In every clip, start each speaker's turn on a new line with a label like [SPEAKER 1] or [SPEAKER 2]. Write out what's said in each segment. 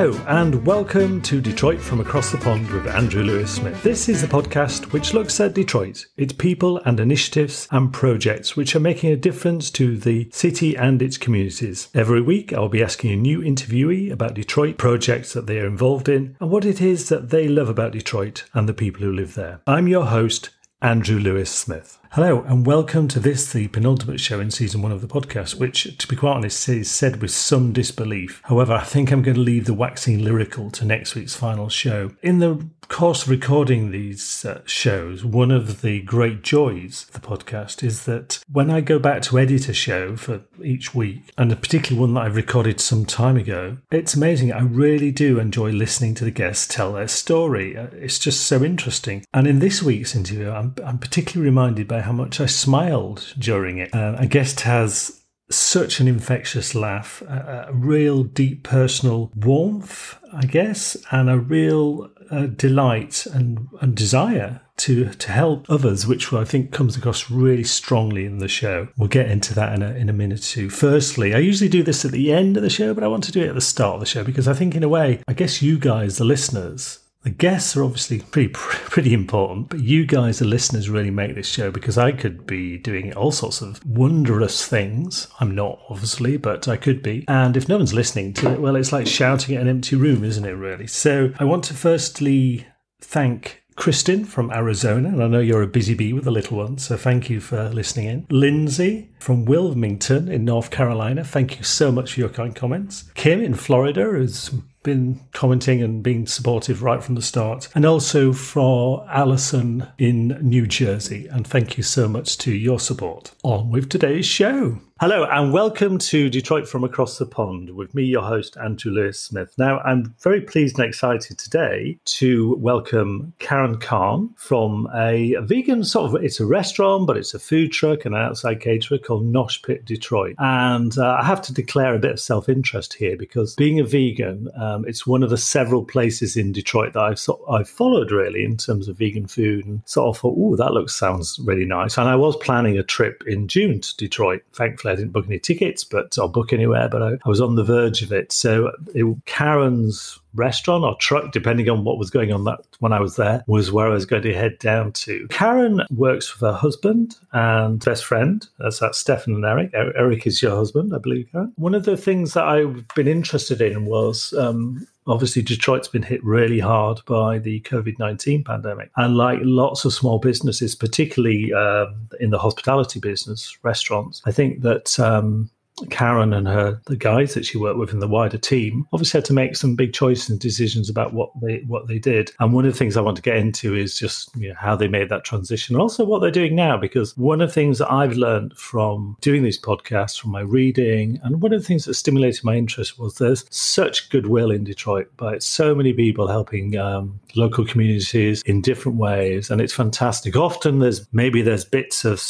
[SPEAKER 1] Hello, and welcome to Detroit from Across the Pond with Andrew Lewis Smith. This is a podcast which looks at Detroit, its people and initiatives and projects which are making a difference to the city and its communities. Every week, I'll be asking a new interviewee about Detroit projects that they are involved in and what it is that they love about Detroit and the people who live there. I'm your host, Andrew Lewis Smith. Hello, and welcome to this, the penultimate show in season one of the podcast, which, to be quite honest, is said with some disbelief. However, I think I'm going to leave the waxing lyrical to next week's final show. In the course recording these uh, shows, one of the great joys of the podcast is that when I go back to edit a show for each week, and a particular one that I recorded some time ago, it's amazing. I really do enjoy listening to the guests tell their story. Uh, it's just so interesting. And in this week's interview, I'm, I'm particularly reminded by how much I smiled during it. Uh, a guest has such an infectious laugh, a, a, real deep personal warmth, I guess, and a real uh, delight and, and desire to to help others, which I think comes across really strongly in the show. We'll get into that in a, in a minute or two. Firstly, I usually do this at the end of the show, but I want to do it at the start of the show because I think, in a way, I guess you guys, the listeners, the guests are obviously pretty pretty important, but you guys, the listeners, really make this show because I could be doing all sorts of wondrous things. I'm not, obviously, but I could be. And if no one's listening to it, well, it's like shouting at an empty room, isn't it, really? So I want to firstly thank Kristen from Arizona, and I know you're a busy bee with the little one, so thank you for listening in. Lindsay from Wilmington in North Carolina, thank you so much for your kind comments. Kim in Florida has been commenting and being supportive right from the start, and also for Allison in New Jersey, and thank you so much to your support. On with today's show. Hello and welcome to Detroit from Across the Pond with me, your host, Andrew Lewis Smith. Now, I'm very pleased and excited today to welcome Karen Kahn from a vegan sort of, it's a restaurant, but it's a food truck and an outside caterer called Nosh Pit Detroit. And uh, I have to declare a bit of self interest here because being a vegan, um, it's one of the several places in Detroit that I've, I've followed really in terms of vegan food and sort of thought, oh, that looks, sounds really nice. And I was planning a trip in June to Detroit, thankfully I didn't book any tickets, but I'll book anywhere. But I, I was on the verge of it. So it, Karen's restaurant or truck, depending on what was going on that when I was there, was where I was going to head down to. Karen works with her husband and best friend. That's that Stefan and Eric. Eric is your husband, I believe, Karen. One of the things that I've been interested in was um, obviously Detroit's been hit really hard by the COVID 19 pandemic. And like lots of small businesses, particularly um, in the hospitality business, restaurants, I think that um, Karen and her the guys that she worked with in the wider team obviously had to make some big choices and decisions about what they what they did. And one of the things I want to get into is just you know, how they made that transition, and also what they're doing now. Because one of the things that I've learned from doing these podcasts, from my reading, and one of the things that stimulated my interest was there's such goodwill in Detroit by so many people helping um, local communities in different ways, and it's fantastic. Often there's maybe there's bits of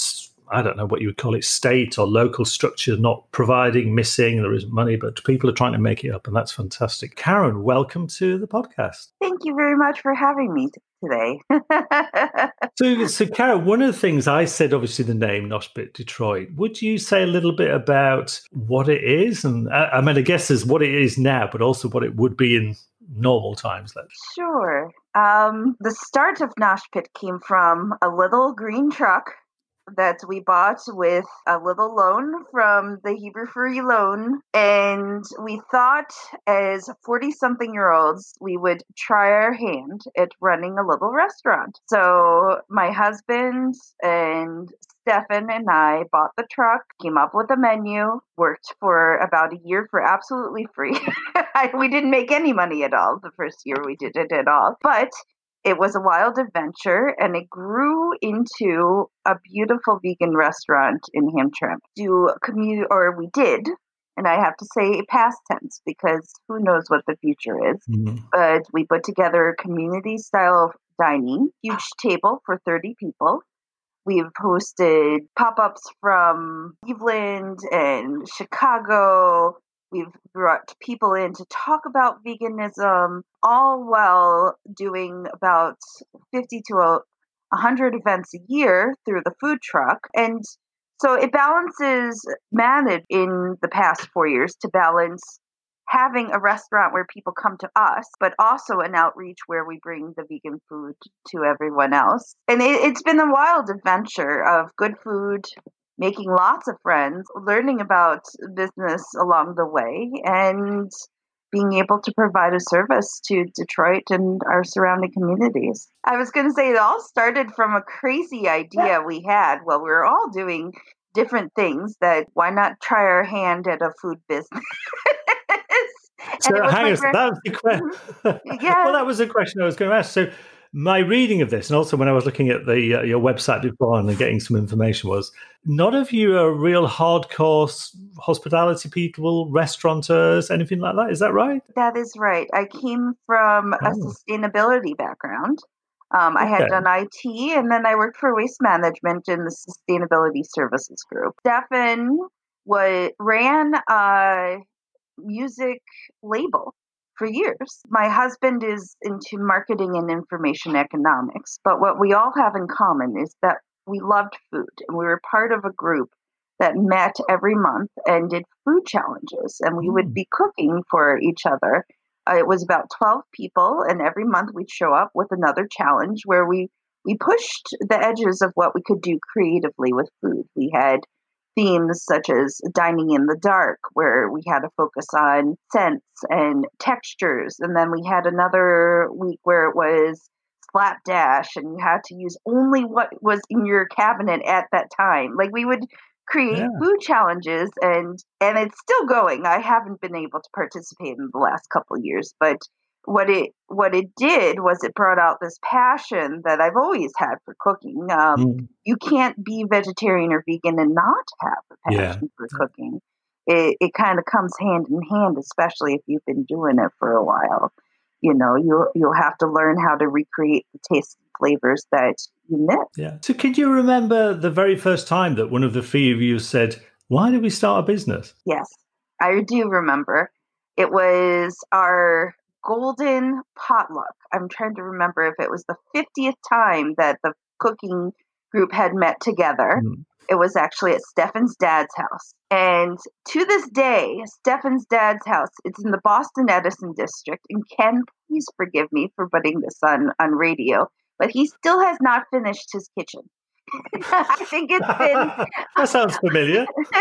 [SPEAKER 1] I don't know what you would call it, state or local structure not providing, missing, there isn't money, but people are trying to make it up, and that's fantastic. Karen, welcome to the podcast.
[SPEAKER 2] Thank you very much for having me today.
[SPEAKER 1] so, so, Karen, one of the things I said, obviously, the name Nosh Pit Detroit. Would you say a little bit about what it is? And uh, I mean, I guess is what it is now, but also what it would be in normal times. Let's.
[SPEAKER 2] Sure. Um, the start of Nosh Pit came from a little green truck that we bought with a little loan from the Hebrew Free Loan. And we thought, as 40 something year olds, we would try our hand at running a little restaurant. So my husband and Stefan and I bought the truck, came up with a menu, worked for about a year for absolutely free. we didn't make any money at all the first year we did it at all. But it was a wild adventure and it grew into a beautiful vegan restaurant in Hamtramck. Do commute or we did, and I have to say past tense because who knows what the future is. Mm-hmm. But we put together community style dining, huge table for 30 people. We've hosted pop ups from Cleveland and Chicago, We've brought people in to talk about veganism, all while doing about 50 to 100 events a year through the food truck. And so it balances, managed in the past four years to balance having a restaurant where people come to us, but also an outreach where we bring the vegan food to everyone else. And it, it's been a wild adventure of good food, making lots of friends, learning about business along the way, and being able to provide a service to Detroit and our surrounding communities. I was going to say it all started from a crazy idea we had. while we were all doing different things that why not try our hand at a food business?
[SPEAKER 1] so hang on, that was the question. Mm-hmm. yeah. well, that was the question I was going to ask. So my reading of this, and also when I was looking at the uh, your website before and getting some information, was none of you are real hardcore hospitality people, restaurateurs, anything like that. Is that right?
[SPEAKER 2] That is right. I came from oh. a sustainability background. Um, I had done IT, and then I worked for waste management in the sustainability services group. Stefan was ran a music label for years. My husband is into marketing and information economics, but what we all have in common is that we loved food and we were part of a group that met every month and did food challenges and we would mm. be cooking for each other. Uh, it was about 12 people and every month we'd show up with another challenge where we we pushed the edges of what we could do creatively with food. We had themes such as dining in the dark, where we had to focus on scents and textures. And then we had another week where it was slapdash and you had to use only what was in your cabinet at that time. Like we would create yeah. food challenges and and it's still going. I haven't been able to participate in the last couple years, but what it what it did was it brought out this passion that I've always had for cooking. Um, mm. You can't be vegetarian or vegan and not have a passion yeah. for cooking. It it kind of comes hand in hand, especially if you've been doing it for a while. You know, you you'll have to learn how to recreate the taste and flavors that you miss.
[SPEAKER 1] Yeah. So, can you remember the very first time that one of the three of you said, "Why did we start a business?"
[SPEAKER 2] Yes, I do remember. It was our golden potluck. I'm trying to remember if it was the 50th time that the cooking group had met together. Mm. It was actually at Stefan's dad's house. And to this day, Stefan's dad's house, it's in the Boston Edison district. And Ken, please forgive me for putting this on, on radio, but he still has not finished his kitchen. I think it's been.
[SPEAKER 1] that sounds familiar.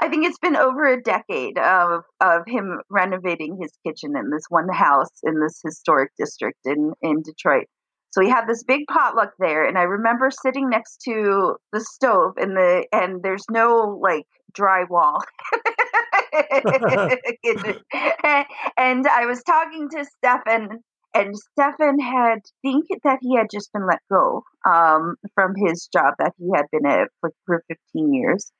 [SPEAKER 2] I think it's been over a decade of of him renovating his kitchen in this one house in this historic district in in Detroit. So we had this big potluck there, and I remember sitting next to the stove, and the and there's no like drywall. and I was talking to Stefan and Stefan had think that he had just been let go um, from his job that he had been at for, for 15 years.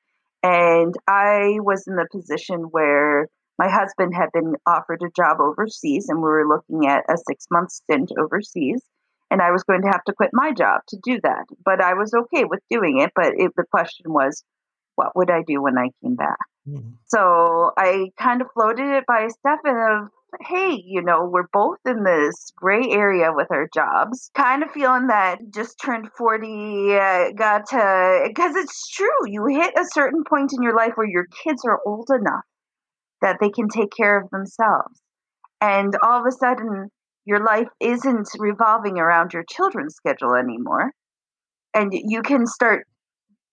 [SPEAKER 2] And I was in the position where my husband had been offered a job overseas, and we were looking at a six month stint overseas. And I was going to have to quit my job to do that. But I was okay with doing it. But it, the question was, what would I do when I came back? Mm-hmm. So I kind of floated it by Stefan of hey, you know, we're both in this gray area with our jobs. Kind of feeling that just turned 40, uh, got to, because it's true. You hit a certain point in your life where your kids are old enough that they can take care of themselves. And all of a sudden, your life isn't revolving around your children's schedule anymore. And you can start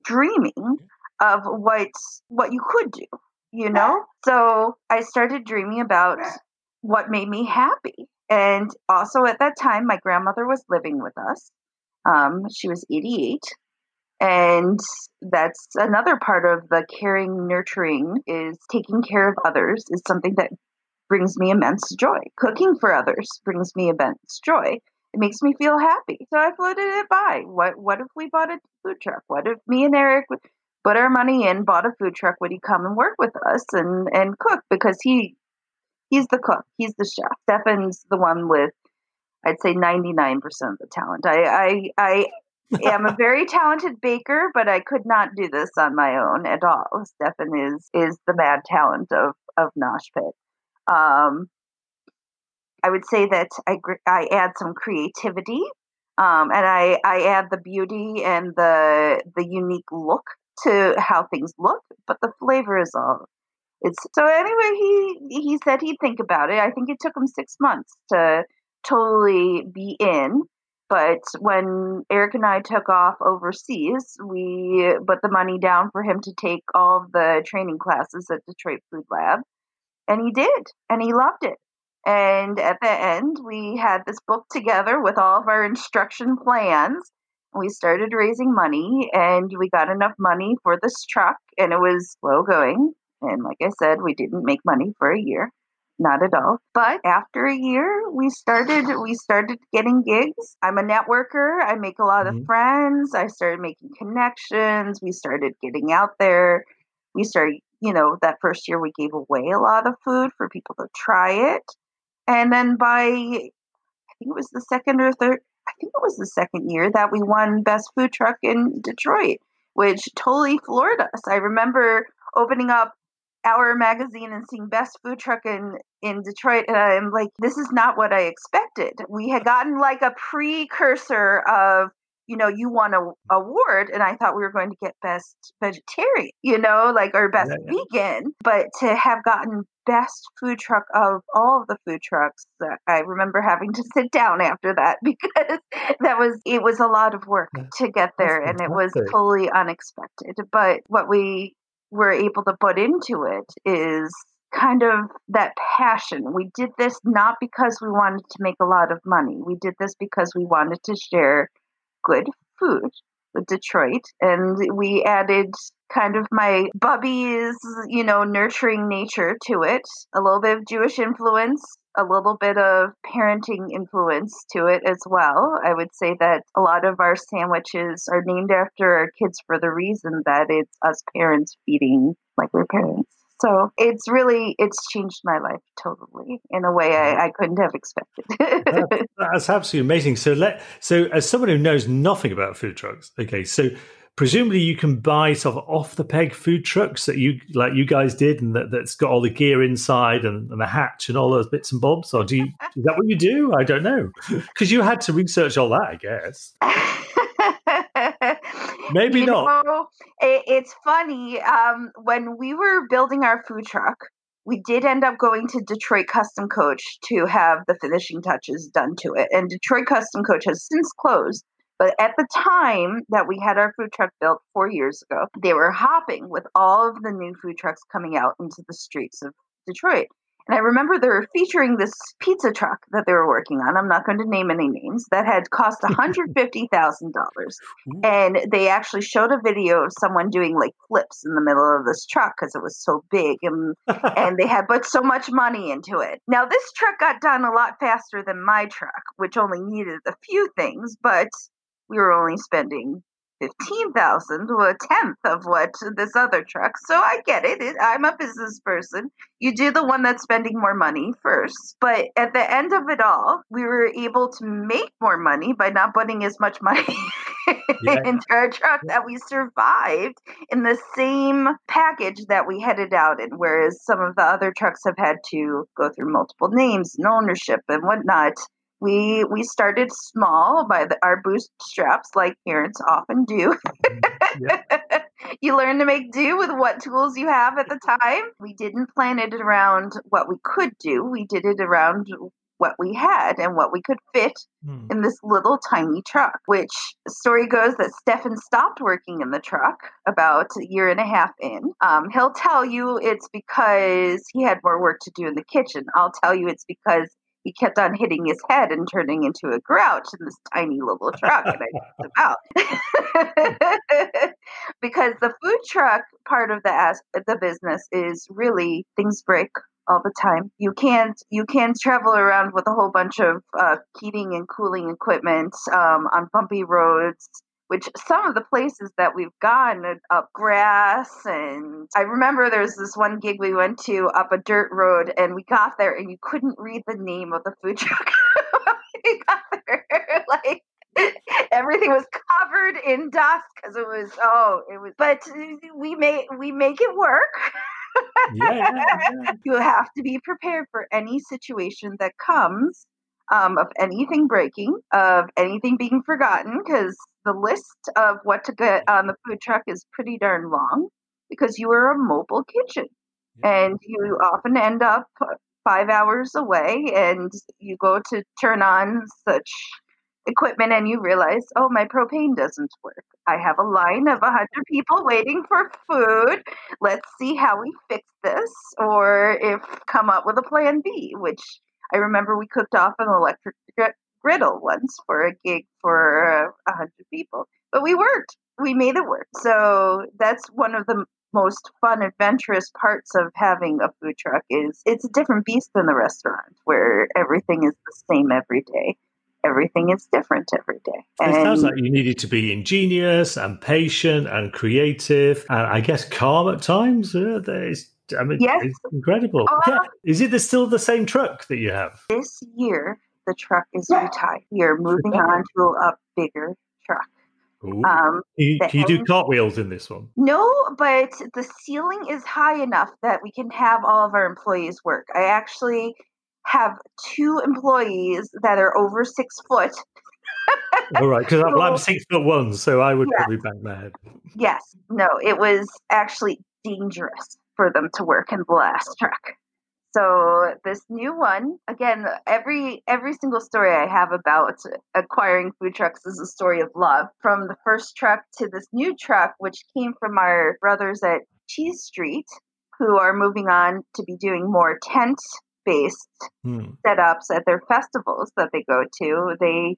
[SPEAKER 2] dreaming of what what you could do you know so i started dreaming about what made me happy. And also at that time, my grandmother was living with us. Um, she was 88. And that's another part of the caring, nurturing is taking care of others is something that brings me immense joy. Cooking for others brings me immense joy. It makes me feel happy. So I floated it by. What what if we bought a food truck? What if me and Eric put our money in, bought a food truck? Would he come and work with us and and cook? Because he he's the cook. He's the chef. Stefan's the one with, I'd say, ninety nine percent of the talent. I I, I am a very talented baker, but I could not do this on my own at all. Stefan is is the mad talent of of Nosh Pit. Um, I would say that I I add some creativity, um, and I I add the beauty and the the unique look to how things look, but the flavor is all It's so anyway. He he said he'd think about it. I think it took him six months to totally be in. But when Eric and I took off overseas, we put the money down for him to take all of the training classes at Detroit Food Lab. And he did, and he loved it. And at the end, we had this book together with all of our instruction plans. We started raising money, and we got enough money for this truck, and it was slow going. And like I said, we didn't make money for a year not at all. But after a year, we started we started getting gigs. I'm a networker. I make a lot mm-hmm. of friends. I started making connections. We started getting out there. We started, you know, that first year we gave away a lot of food for people to try it. And then by I think it was the second or third I think it was the second year that we won best food truck in Detroit, which totally floored us. I remember opening up our magazine and seeing best food truck in in Detroit and I'm like this is not what I expected. We had gotten like a precursor of you know you won a award and I thought we were going to get best vegetarian, you know, like or best yeah, yeah. vegan, but to have gotten best food truck of all of the food trucks uh, I remember having to sit down after that because that was it was a lot of work to get there and it was totally unexpected but what we we're able to put into it is kind of that passion. We did this not because we wanted to make a lot of money. We did this because we wanted to share good food Detroit. And we added kind of my Bubby's, you know, nurturing nature to it, a little bit of Jewish influence, a little bit of parenting influence to it as well. I would say that a lot of our sandwiches are named after our kids for the reason that it's us parents feeding like we're parents. So it's really it's changed my life totally in a way I, I couldn't have expected.
[SPEAKER 1] that's, that's absolutely amazing. So let so as someone who knows nothing about food trucks, okay, so presumably you can buy sort of off the peg food trucks that you like you guys did and that, that's got all the gear inside and, and the hatch and all those bits and bobs or do you is that what you do i don't know because you had to research all that i guess maybe you not
[SPEAKER 2] know, it, it's funny um, when we were building our food truck we did end up going to Detroit Custom Coach to have the finishing touches done to it. And Detroit Custom Coach has since closed, but at the time that we had our food truck built four years ago, they were hopping with all of the new food trucks coming out into the streets of Detroit. And I remember they were featuring this pizza truck that they were working on. I'm not going to name any names that had cost $150,000. and they actually showed a video of someone doing like flips in the middle of this truck because it was so big and and they had put so much money into it. Now this truck got done a lot faster than my truck, which only needed a few things, but we were only spending 15,000 or a tenth of what this other truck. So I get it. it. I'm a business person. You do the one that's spending more money first. But at the end of it all, we were able to make more money by not putting as much money yeah. into our truck that we survived in the same package that we headed out in. Whereas some of the other trucks have had to go through multiple names and ownership and whatnot we we started small by the, our bootstraps like parents often do. Mm-hmm. you learn to make do with what tools you have at the time. We didn't plan it around what we could do. We did it around what we had and what we could fit hmm. in this little tiny truck which story goes that stefan stopped working in the truck about a year and a half in. Um, he'll tell you it's because he had more work to do in the kitchen. I'll tell you it's because he kept on hitting his head and turning into a grouch in this tiny little truck, and I him out because the food truck part of the as- the business is really things break all the time. You can't you can't travel around with a whole bunch of uh, heating and cooling equipment um, on bumpy roads which some of the places that we've gone up grass and I remember there's this one gig we went to up a dirt road and we got there and you couldn't read the name of the food truck. we got there like everything was covered in dust because it was oh it was but we made we make it work. yeah, yeah. You have to be prepared for any situation that comes um, of anything breaking, of anything being forgotten, because the list of what to get on the food truck is pretty darn long because you are a mobile kitchen. and you often end up five hours away and you go to turn on such equipment and you realize, oh, my propane doesn't work. I have a line of 100 people waiting for food. Let's see how we fix this or if come up with a plan B, which I remember we cooked off an electric griddle once for a gig for uh, 100 people. But we worked. We made it work. So that's one of the most fun, adventurous parts of having a food truck is it's a different beast than the restaurant where everything is the same every day. Everything is different every day.
[SPEAKER 1] And it sounds like you needed to be ingenious and patient and creative, and I guess calm at times. Uh, I mean, yes. it's incredible. Uh, yeah. Is it the, still the same truck that you have?
[SPEAKER 2] This year, the truck is retired. We are moving on to a bigger truck.
[SPEAKER 1] Um, you, can you do cartwheels in this one?
[SPEAKER 2] No, but the ceiling is high enough that we can have all of our employees work. I actually have two employees that are over six foot.
[SPEAKER 1] all right, because I'm, I'm, six foot one, so I would yes. probably bang my head.
[SPEAKER 2] Yes, no, it was actually dangerous for them to work in the last truck. So this new one, again, every every single story I have about acquiring food trucks is a story of love. From the first truck to this new truck, which came from our brothers at Cheese Street, who are moving on to be doing more tent based hmm. setups at their festivals that they go to. They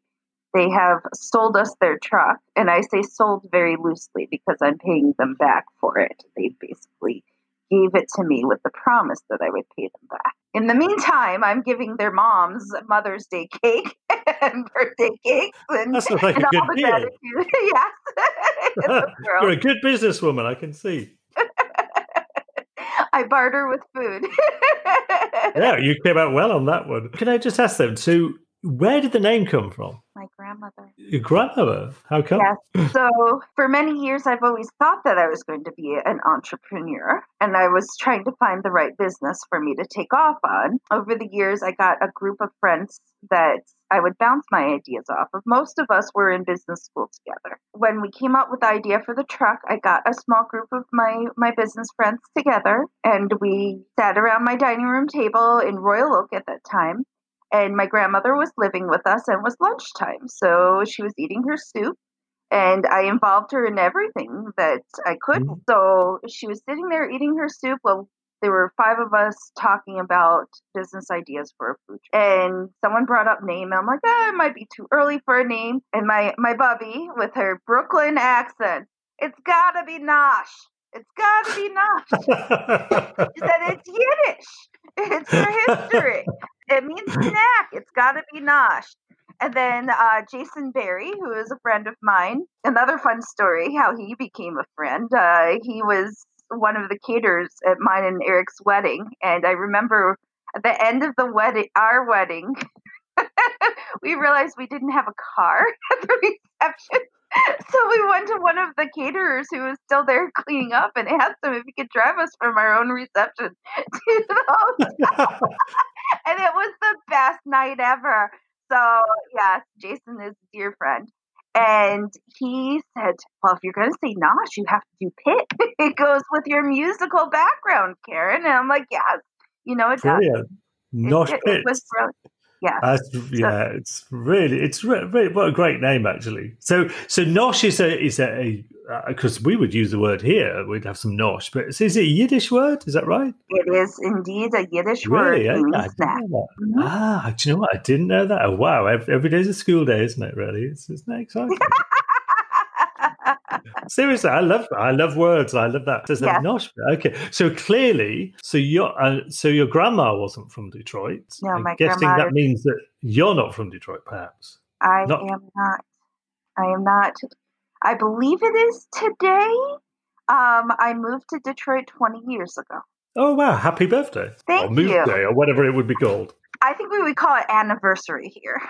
[SPEAKER 2] they have sold us their truck, and I say sold very loosely because I'm paying them back for it. They basically gave it to me with the promise that I would pay them back. In the meantime, I'm giving their moms Mother's Day cake and birthday cakes and,
[SPEAKER 1] That's like and a good deal. yes. You're a good businesswoman, I can see.
[SPEAKER 2] I barter with food.
[SPEAKER 1] yeah, you came out well on that one. Can I just ask them, so where did the name come from?
[SPEAKER 2] My grandmother.
[SPEAKER 1] Your grandmother? How come?
[SPEAKER 2] Yes. So for many years, I've always thought that I was going to be an entrepreneur, and I was trying to find the right business for me to take off on. Over the years, I got a group of friends that I would bounce my ideas off of. Most of us were in business school together. When we came up with the idea for the truck, I got a small group of my my business friends together and we sat around my dining room table in Royal Oak at that time and my grandmother was living with us and it was lunchtime so she was eating her soup and i involved her in everything that i could. Mm-hmm. so she was sitting there eating her soup while there were five of us talking about business ideas for a food and someone brought up name and i'm like ah, it might be too early for a name. And my my bubby with her brooklyn accent it's gotta be nosh. It's gotta be nosh. She said it's yiddish. It's for history it means snack. It's got to be nosh. And then uh, Jason Barry, who is a friend of mine, another fun story how he became a friend. Uh, he was one of the caterers at mine and Eric's wedding, and I remember at the end of the wedding, our wedding, we realized we didn't have a car at the reception. So we went to one of the caterers who was still there cleaning up and asked him if he could drive us from our own reception to the hotel. and it was the best night ever. So yes, Jason is a dear friend. And he said, Well, if you're going to say Nosh, you have to do Pit. it goes with your musical background, Karen. And I'm like, Yes, you know, it
[SPEAKER 1] Brilliant.
[SPEAKER 2] does.
[SPEAKER 1] Nosh it, Pit. It was brilliant.
[SPEAKER 2] Yeah,
[SPEAKER 1] That's, yeah, so, it's really, it's really, what a great name actually. So, so Nosh is a is a because uh, we would use the word here, we'd have some Nosh, but is it a Yiddish word? Is that right?
[SPEAKER 2] It is indeed a Yiddish really? word. Yeah,
[SPEAKER 1] mm-hmm. Ah, do you know what? I didn't know that. Oh, wow, every, every day's a school day, isn't it? Really, it's, isn't that exciting? Seriously, I love I love words. I love that. Does yeah. Nosh? Okay, so clearly, so your uh, so your grandma wasn't from Detroit.
[SPEAKER 2] No, I'm
[SPEAKER 1] my guessing
[SPEAKER 2] grandma.
[SPEAKER 1] that means that you're not from Detroit, perhaps.
[SPEAKER 2] I not. am not. I am not. I believe it is today. Um, I moved to Detroit 20 years ago.
[SPEAKER 1] Oh wow! Happy birthday!
[SPEAKER 2] Thank
[SPEAKER 1] or move
[SPEAKER 2] you.
[SPEAKER 1] day, or whatever it would be called.
[SPEAKER 2] I think we would call it anniversary here.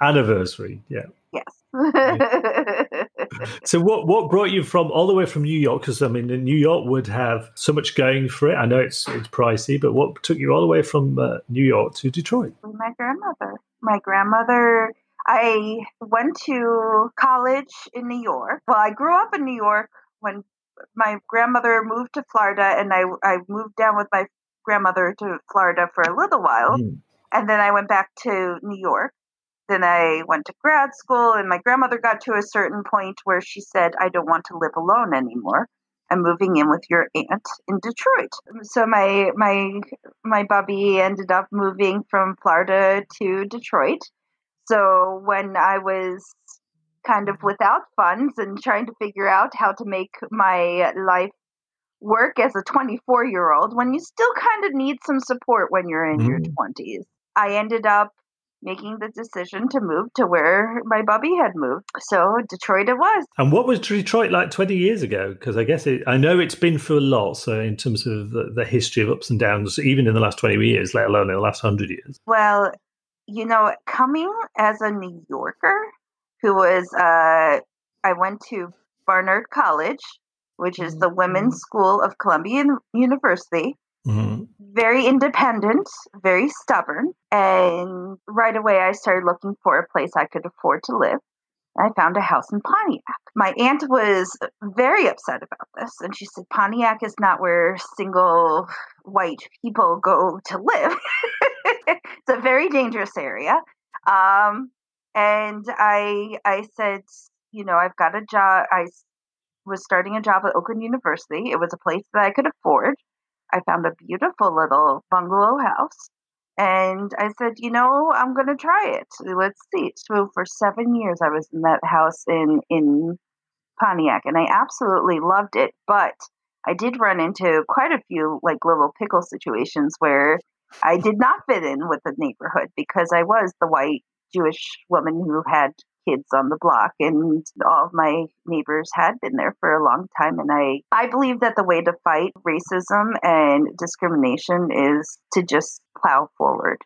[SPEAKER 1] Anniversary, yeah.
[SPEAKER 2] Yes.
[SPEAKER 1] so what what brought you from all the way from New York? Because I mean, New York would have so much going for it. I know it's it's pricey, but what took you all the way from uh, New York to Detroit?
[SPEAKER 2] My grandmother. My grandmother. I went to college in New York. Well, I grew up in New York when my grandmother moved to Florida, and I I moved down with my grandmother to Florida for a little while, mm. and then I went back to New York. Then I went to grad school, and my grandmother got to a certain point where she said, "I don't want to live alone anymore." I'm moving in with your aunt in Detroit. So my my my bubby ended up moving from Florida to Detroit. So when I was kind of without funds and trying to figure out how to make my life work as a 24 year old when you still kind of need some support when you're in mm. your 20s. I ended up making the decision to move to where my bubby had moved. So Detroit it was.
[SPEAKER 1] And what was Detroit like 20 years ago? Because I guess it, I know it's been through a lot. So in terms of the, the, history of ups and downs, even in the last 20 years, let alone in the last 100 years.
[SPEAKER 2] Well, you know, coming as a New Yorker who was, uh, I went to Barnard College, which is the women's mm-hmm. school of Columbia University. Mm-hmm. Very independent, very stubborn. And right away, I started looking for a place I could afford to live. I found a house in Pontiac. My aunt was very upset about this, and she said, Pontiac is not where single white people go to live. it's a very dangerous area. Um, and I I said, you know, I've got a job. I was starting a job at Oakland University. It was a place that I could afford. I found a beautiful little bungalow house. And I said, you know, I'm going to try it. Let's see. So for seven years, I was in that house in in Pontiac, and I absolutely loved it. But I did run into quite a few like little pickle situations where I did not fit in with the neighborhood because I was the white Jewish woman who had kids on the block and all of my neighbors had been there for a long time and I I believe that the way to fight racism and discrimination is to just plow forward.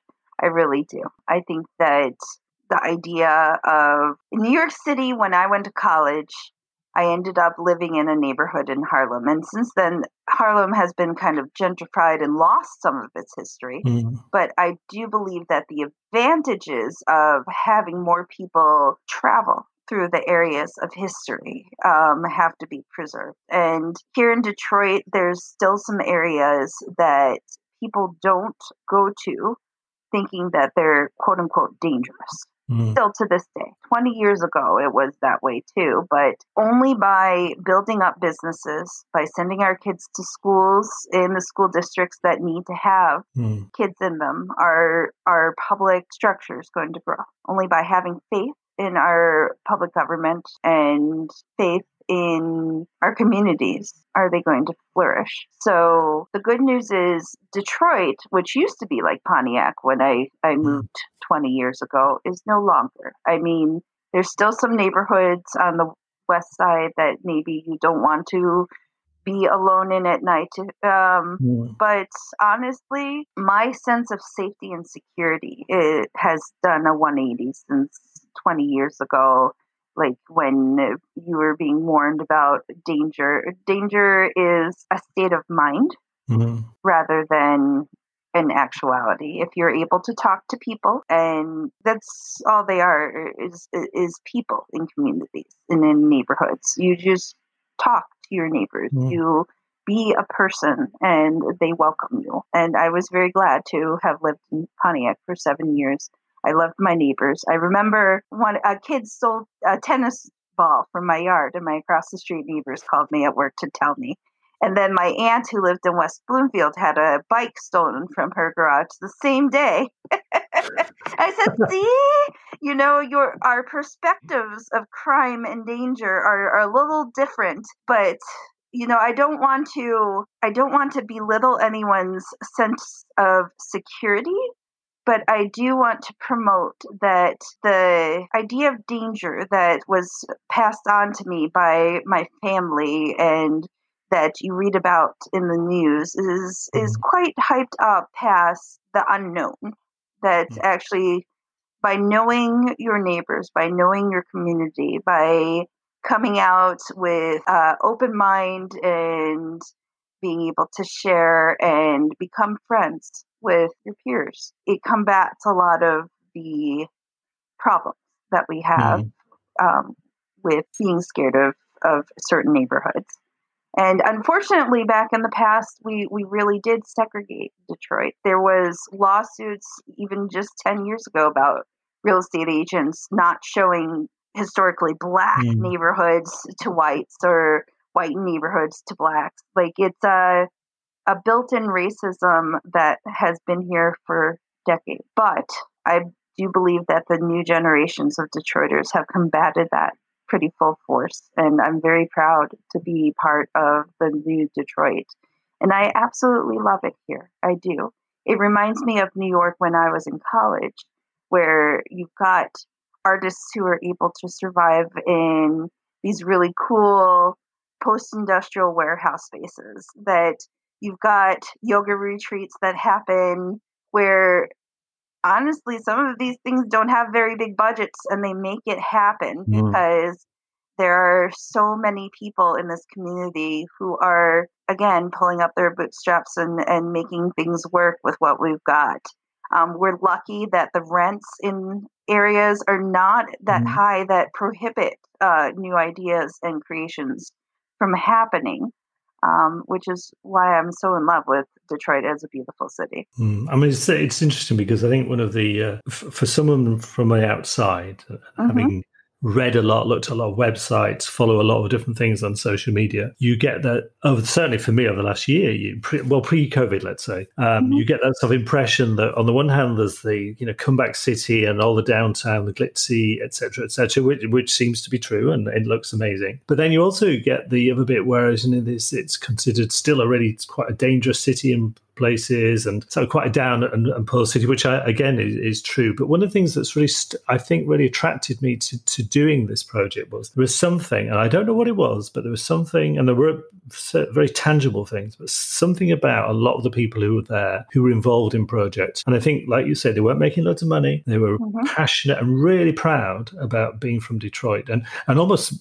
[SPEAKER 2] I really do. I think that the idea of in New York City when I went to college I ended up living in a neighborhood in Harlem. And since then, Harlem has been kind of gentrified and lost some of its history. Mm. But I do believe that the advantages of having more people travel through the areas of history um, have to be preserved. And here in Detroit, there's still some areas that people don't go to thinking that they're quote unquote dangerous. Mm. Still to this day. 20 years ago, it was that way too, but only by building up businesses, by sending our kids to schools in the school districts that need to have mm. kids in them, are our public structures going to grow. Only by having faith in our public government and faith in our communities are they going to flourish. So the good news is Detroit, which used to be like Pontiac when I, I hmm. moved 20 years ago, is no longer. I mean, there's still some neighborhoods on the west side that maybe you don't want to be alone in at night. Um, mm. But honestly, my sense of safety and security it has done a 180 since 20 years ago like when you were being warned about danger. Danger is a state of mind mm-hmm. rather than an actuality. If you're able to talk to people, and that's all they are is is people in communities and in neighborhoods. You just talk to your neighbors. Mm-hmm. You be a person and they welcome you. And I was very glad to have lived in Pontiac for seven years I loved my neighbors. I remember one a kid stole a tennis ball from my yard, and my across the street neighbors called me at work to tell me. And then my aunt, who lived in West Bloomfield, had a bike stolen from her garage the same day. I said, "See, you know, your our perspectives of crime and danger are, are a little different, but." you know i don't want to i don't want to belittle anyone's sense of security but I do want to promote that the idea of danger that was passed on to me by my family and that you read about in the news is is mm-hmm. quite hyped up past the unknown that mm-hmm. actually by knowing your neighbors by knowing your community by coming out with uh, open mind and being able to share and become friends with your peers. It combats a lot of the problems that we have mm-hmm. um, with being scared of, of certain neighborhoods. And unfortunately, back in the past, we, we really did segregate Detroit. There was lawsuits even just 10 years ago about real estate agents not showing historically black mm. neighborhoods to whites or white neighborhoods to blacks. Like it's a a built-in racism that has been here for decades. But I do believe that the new generations of Detroiters have combated that pretty full force. And I'm very proud to be part of the new Detroit. And I absolutely love it here. I do. It reminds me of New York when I was in college, where you've got artists who are able to survive in these really cool post industrial warehouse spaces, that you've got yoga retreats that happen where honestly, some of these things don't have very big budgets and they make it happen mm. because there are so many people in this community who are, again, pulling up their bootstraps and, and making things work with what we've got. Um, we're lucky that the rents in areas are not that mm. high that prohibit uh, new ideas and creations from happening um, which is why I'm so in love with Detroit as a beautiful city.
[SPEAKER 1] Mm. I mean, it's, it's interesting because I think one of the, uh, f- for someone from the outside, uh, mm-hmm. having read a lot, looked at a lot of websites, follow a lot of different things on social media, you get that, oh, certainly for me over the last year, you, pre, well, pre COVID, let's say, um, mm-hmm. you get that sort of impression that on the one hand, there's the, you know, comeback city and all the downtown, the glitzy, etc., etc., which, which seems to be true and it looks amazing. But then you also get the other bit, whereas in this, it's considered still already quite a dangerous city and places and so quite a down and, and poor city, which I, again is, is, true. But one of the things that's really, st- I think, really attracted me to, to doing this project was there was something, and I don't know what it was, but there was something, and there were very tangible things, but something about a lot of the people who were there who were involved in projects. And I think, like you said, they weren't making loads of money. They were mm-hmm. passionate and really proud about being from Detroit and, and almost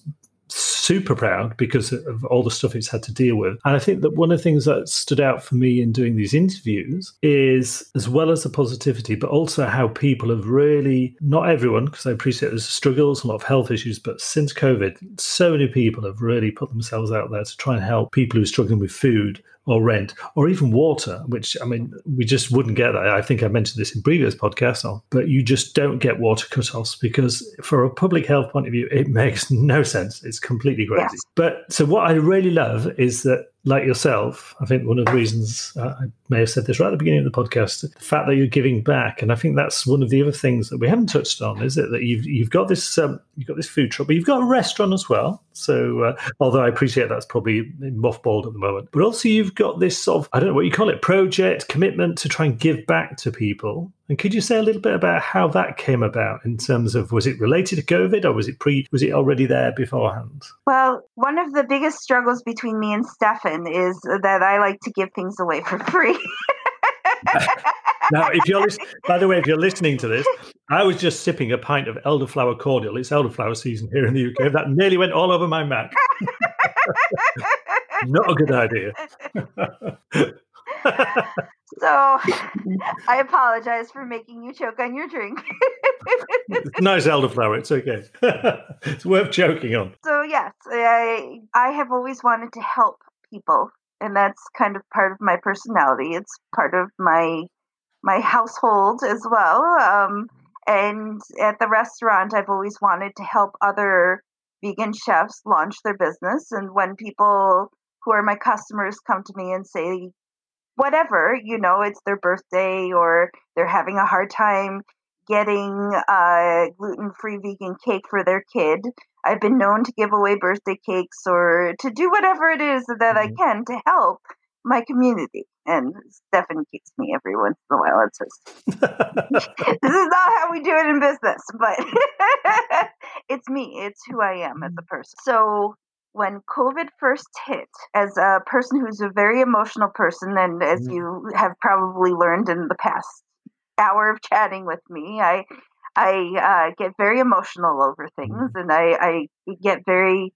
[SPEAKER 1] super proud because of all the stuff it's had to deal with. And I think that one of the things that stood out for me in doing these interviews is, as well as the positivity, but also how people have really, not everyone, because I appreciate there's struggles, a lot of health issues, but since COVID, so many people have really put themselves out there to try and help people who are struggling with food or rent or even water, which I mean, we just wouldn't get that. I think I mentioned this in previous podcasts, but you just don't get water cutoffs because, for a public health point of view, it makes no sense. It's completely crazy. Yes. But so, what I really love is that like yourself, I think one of the reasons uh, I may have said this right at the beginning of the podcast, the fact that you're giving back, and I think that's one of the other things that we haven't touched on, is it that you've you've got this um, you've got this food truck, but you've got a restaurant as well. So uh, although I appreciate that's probably mothballed at the moment, but also you've got this sort of I don't know what you call it project commitment to try and give back to people. And could you say a little bit about how that came about in terms of was it related to COVID or was it pre was it already there beforehand?
[SPEAKER 2] Well, one of the biggest struggles between me and Stefan is that I like to give things away for free.
[SPEAKER 1] now, if you're listening, by the way, if you're listening to this, I was just sipping a pint of elderflower cordial. It's elderflower season here in the UK. That nearly went all over my Mac. Not a good idea.
[SPEAKER 2] So I apologize for making you choke on your drink.
[SPEAKER 1] nice elderflower. It's okay. it's worth choking on.
[SPEAKER 2] So yes, I I have always wanted to help people, and that's kind of part of my personality. It's part of my my household as well. Um, and at the restaurant, I've always wanted to help other vegan chefs launch their business. And when people who are my customers come to me and say, whatever, you know, it's their birthday or they're having a hard time getting a gluten free vegan cake for their kid. I've been known to give away birthday cakes or to do whatever it is that mm-hmm. I can to help my community. And Stefan kicks me every once in a while. It's just, this is not how we do it in business, but it's me. It's who I am as a person. So when COVID first hit, as a person who's a very emotional person, and as mm. you have probably learned in the past hour of chatting with me, I I uh, get very emotional over things, mm. and I, I, get very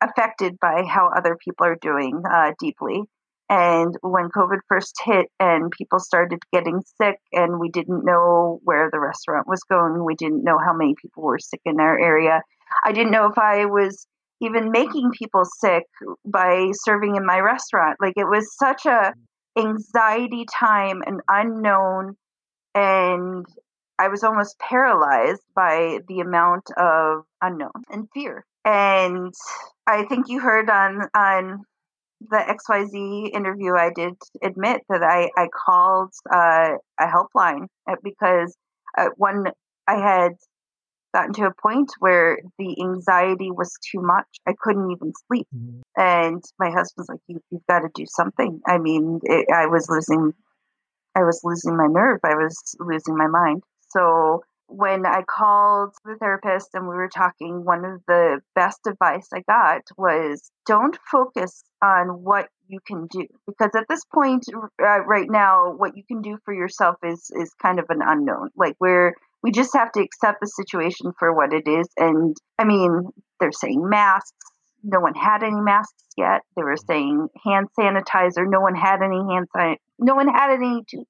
[SPEAKER 2] affected by how other people are doing uh, deeply. And when COVID first hit, and people started getting sick, and we didn't know where the restaurant was going, we didn't know how many people were sick in our area. I didn't know if I was even making people sick by serving in my restaurant. Like it was such a anxiety time and unknown and I was almost paralyzed by the amount of unknown and fear. And I think you heard on on the XYZ interview, I did admit that I, I called uh, a helpline uh, because uh, one I had gotten to a point where the anxiety was too much. I couldn't even sleep. Mm-hmm. And my husband's like, you, you've got to do something. I mean, it, I was losing, I was losing my nerve. I was losing my mind. So when I called the therapist and we were talking, one of the best advice I got was don't focus on what you can do because at this point uh, right now what you can do for yourself is is kind of an unknown like where we just have to accept the situation for what it is and i mean they're saying masks no one had any masks yet they were saying hand sanitizer no one had any hand sanitizer no one had any to-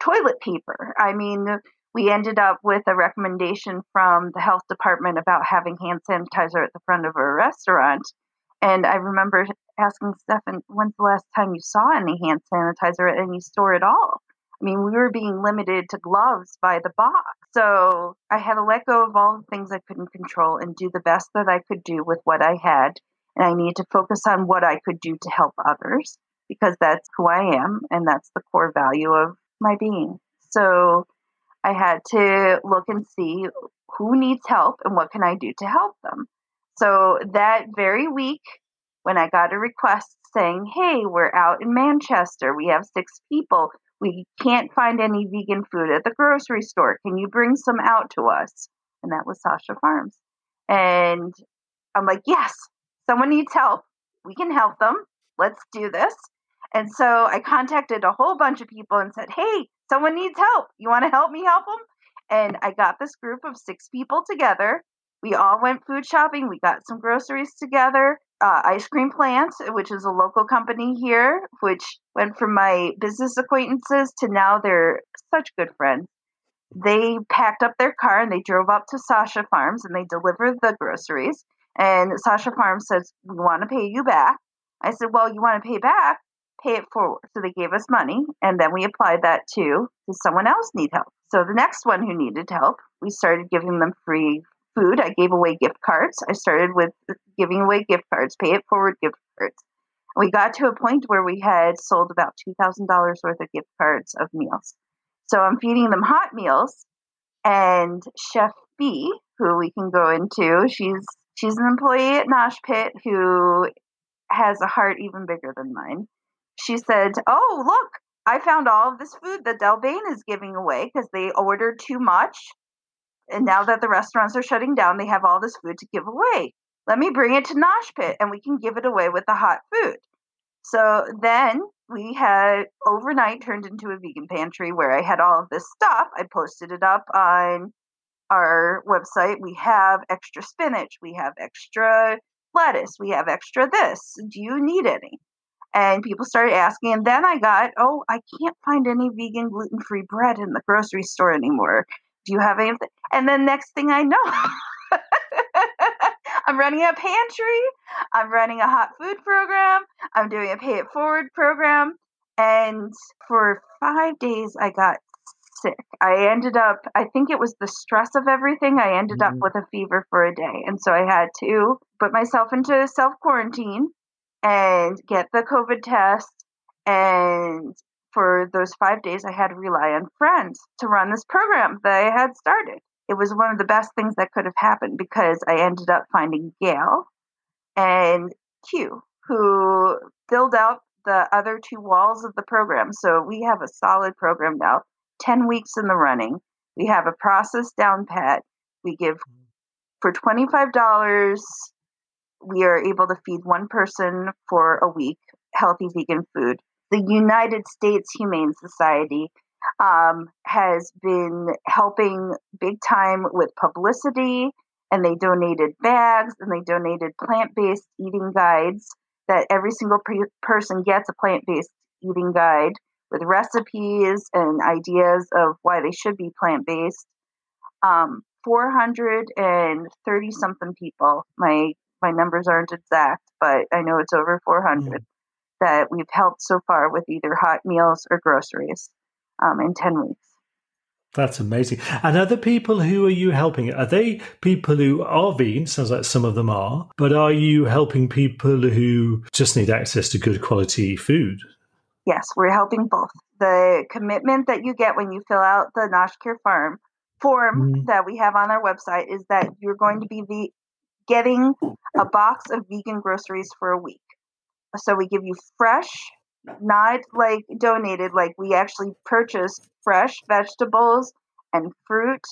[SPEAKER 2] toilet paper i mean we ended up with a recommendation from the health department about having hand sanitizer at the front of a restaurant. And I remember asking Stefan, when's the last time you saw any hand sanitizer at any store at all? I mean, we were being limited to gloves by the box. So I had to let go of all the things I couldn't control and do the best that I could do with what I had. And I needed to focus on what I could do to help others because that's who I am and that's the core value of my being. So I had to look and see who needs help and what can I do to help them. So that very week, when I got a request saying, Hey, we're out in Manchester, we have six people, we can't find any vegan food at the grocery store. Can you bring some out to us? And that was Sasha Farms. And I'm like, Yes, someone needs help. We can help them. Let's do this. And so I contacted a whole bunch of people and said, Hey, someone needs help. You want to help me help them? And I got this group of six people together. We all went food shopping. We got some groceries together. Uh, Ice Cream Plant, which is a local company here, which went from my business acquaintances to now they're such good friends. They packed up their car and they drove up to Sasha Farms and they delivered the groceries. And Sasha Farms says, We want to pay you back. I said, Well, you want to pay back? pay it forward. So they gave us money, and then we applied that to does someone else need help? So the next one who needed help, we started giving them free food. I gave away gift cards. I started with giving away gift cards, pay it forward gift cards. We got to a point where we had sold about $2,000 worth of gift cards of meals. So I'm feeding them hot meals. And Chef B, who we can go into, she's she's an employee at Nosh Pit who has a heart even bigger than mine she said, Oh, look, I found all of this food that Delbane is giving away because they ordered too much. And now that the restaurants are shutting down, they have all this food to give away. Let me bring it to Nosh Pit and we can give it away with the hot food. So then we had overnight turned into a vegan pantry where I had all of this stuff. I posted it up on our website. We have extra spinach, we have extra lettuce, we have extra this. Do you need any? and people started asking and then i got oh i can't find any vegan gluten-free bread in the grocery store anymore do you have anything and then next thing i know i'm running a pantry i'm running a hot food program i'm doing a pay it forward program and for five days i got sick i ended up i think it was the stress of everything i ended mm-hmm. up with a fever for a day and so i had to put myself into self quarantine and get the COVID test. And for those five days, I had to rely on friends to run this program that I had started. It was one of the best things that could have happened because I ended up finding Gail and Q, who filled out the other two walls of the program. So we have a solid program now, 10 weeks in the running. We have a process down pat. We give for $25 we are able to feed one person for a week healthy vegan food. The United States Humane Society um, has been helping big time with publicity, and they donated bags and they donated plant based eating guides that every single pre- person gets a plant based eating guide with recipes and ideas of why they should be plant based. Um, 430 something people, my my numbers aren't exact, but I know it's over 400 mm. That we've helped so far with either hot meals or groceries um, in 10 weeks.
[SPEAKER 1] That's amazing. And other people who are you helping? Are they people who are vegan? Sounds like some of them are. But are you helping people who just need access to good quality food?
[SPEAKER 2] Yes, we're helping both. The commitment that you get when you fill out the Noshcare Farm form mm. that we have on our website is that you're going to be ve- getting a box of vegan groceries for a week. So we give you fresh, not like donated, like we actually purchase fresh vegetables and fruit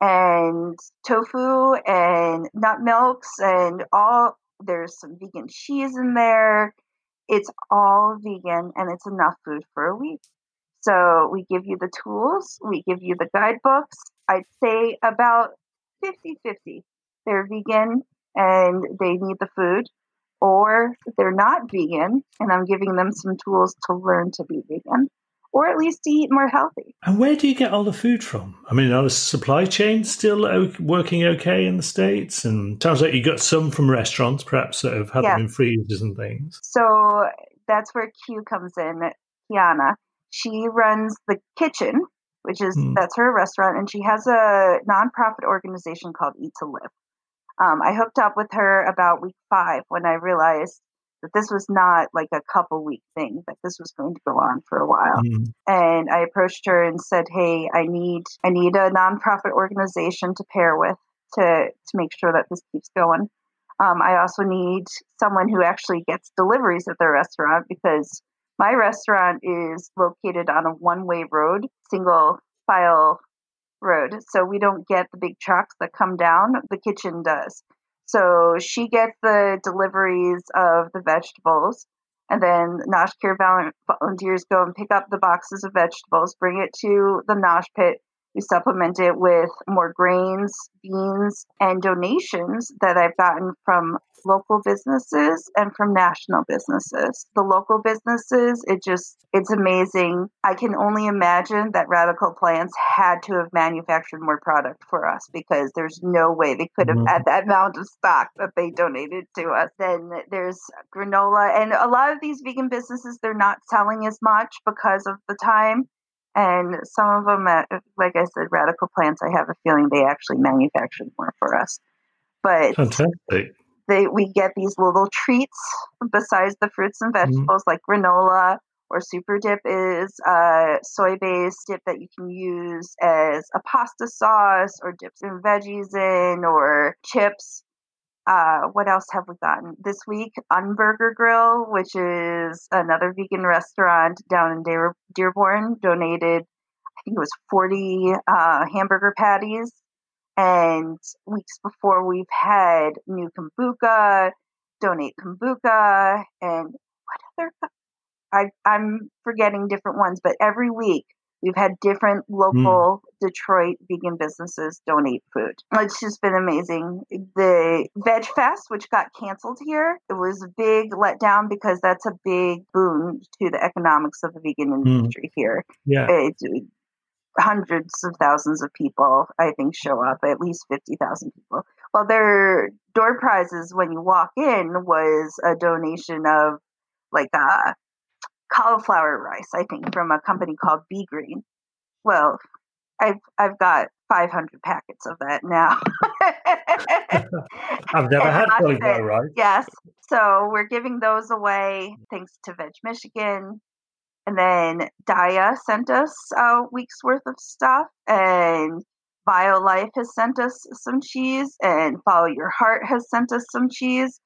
[SPEAKER 2] and tofu and nut milks and all there's some vegan cheese in there. It's all vegan and it's enough food for a week. So we give you the tools, we give you the guidebooks. I'd say about 50 50. They're vegan and they need the food, or they're not vegan and I'm giving them some tools to learn to be vegan or at least to eat more healthy.
[SPEAKER 1] And where do you get all the food from? I mean, are the supply chains still working okay in the States? And sounds like you got some from restaurants, perhaps, that have had them in freezers and things.
[SPEAKER 2] So that's where Q comes in, Kiana. She runs the kitchen, which is mm. that's her restaurant, and she has a nonprofit organization called Eat to Live. Um, I hooked up with her about week five when I realized that this was not like a couple week thing, that this was going to go on for a while. Mm. And I approached her and said, "Hey, I need I need a nonprofit organization to pair with to to make sure that this keeps going. Um, I also need someone who actually gets deliveries at their restaurant because my restaurant is located on a one way road, single file road. So we don't get the big trucks that come down, the kitchen does. So she gets the deliveries of the vegetables, and then Nosh Care volunteers go and pick up the boxes of vegetables, bring it to the Nosh pit, we supplement it with more grains, beans, and donations that I've gotten from local businesses and from national businesses. The local businesses, it just, it's amazing. I can only imagine that Radical Plants had to have manufactured more product for us because there's no way they could have mm-hmm. had that amount of stock that they donated to us. Then there's granola, and a lot of these vegan businesses, they're not selling as much because of the time and some of them, uh, like I said, radical plants, I have a feeling they actually manufactured more for us. But
[SPEAKER 1] fantastic.
[SPEAKER 2] They, we get these little treats besides the fruits and mm-hmm. vegetables mm-hmm. like granola or super dip is a soy based dip that you can use as a pasta sauce or dips in veggies in or chips uh, what else have we gotten this week? Unburger Grill, which is another vegan restaurant down in Dear- Dearborn, donated, I think it was 40 uh, hamburger patties. And weeks before, we've had New Kombucha, Donate Kombucha, and what other? I, I'm forgetting different ones, but every week We've had different hmm. local mm. Detroit vegan businesses donate food. It's just been amazing. The Veg Fest, which got canceled here, it was a big letdown because that's a big boon to the economics of the vegan hmm. industry mm. here.
[SPEAKER 1] Yeah. It,
[SPEAKER 2] hundreds of thousands of people, I think, show up, at least 50,000 people. Well, their door prizes when you walk in was a donation of like a uh, cauliflower rice, I think, from a company called Be Green. Well, I've I've got 500 packets of that now.
[SPEAKER 1] I've never had cauliflower rice.
[SPEAKER 2] Yes, so we're giving those away thanks to Veg Michigan. And then Daiya sent us a week's worth of stuff, and Violife has sent us some cheese, and Follow Your Heart has sent us some cheese.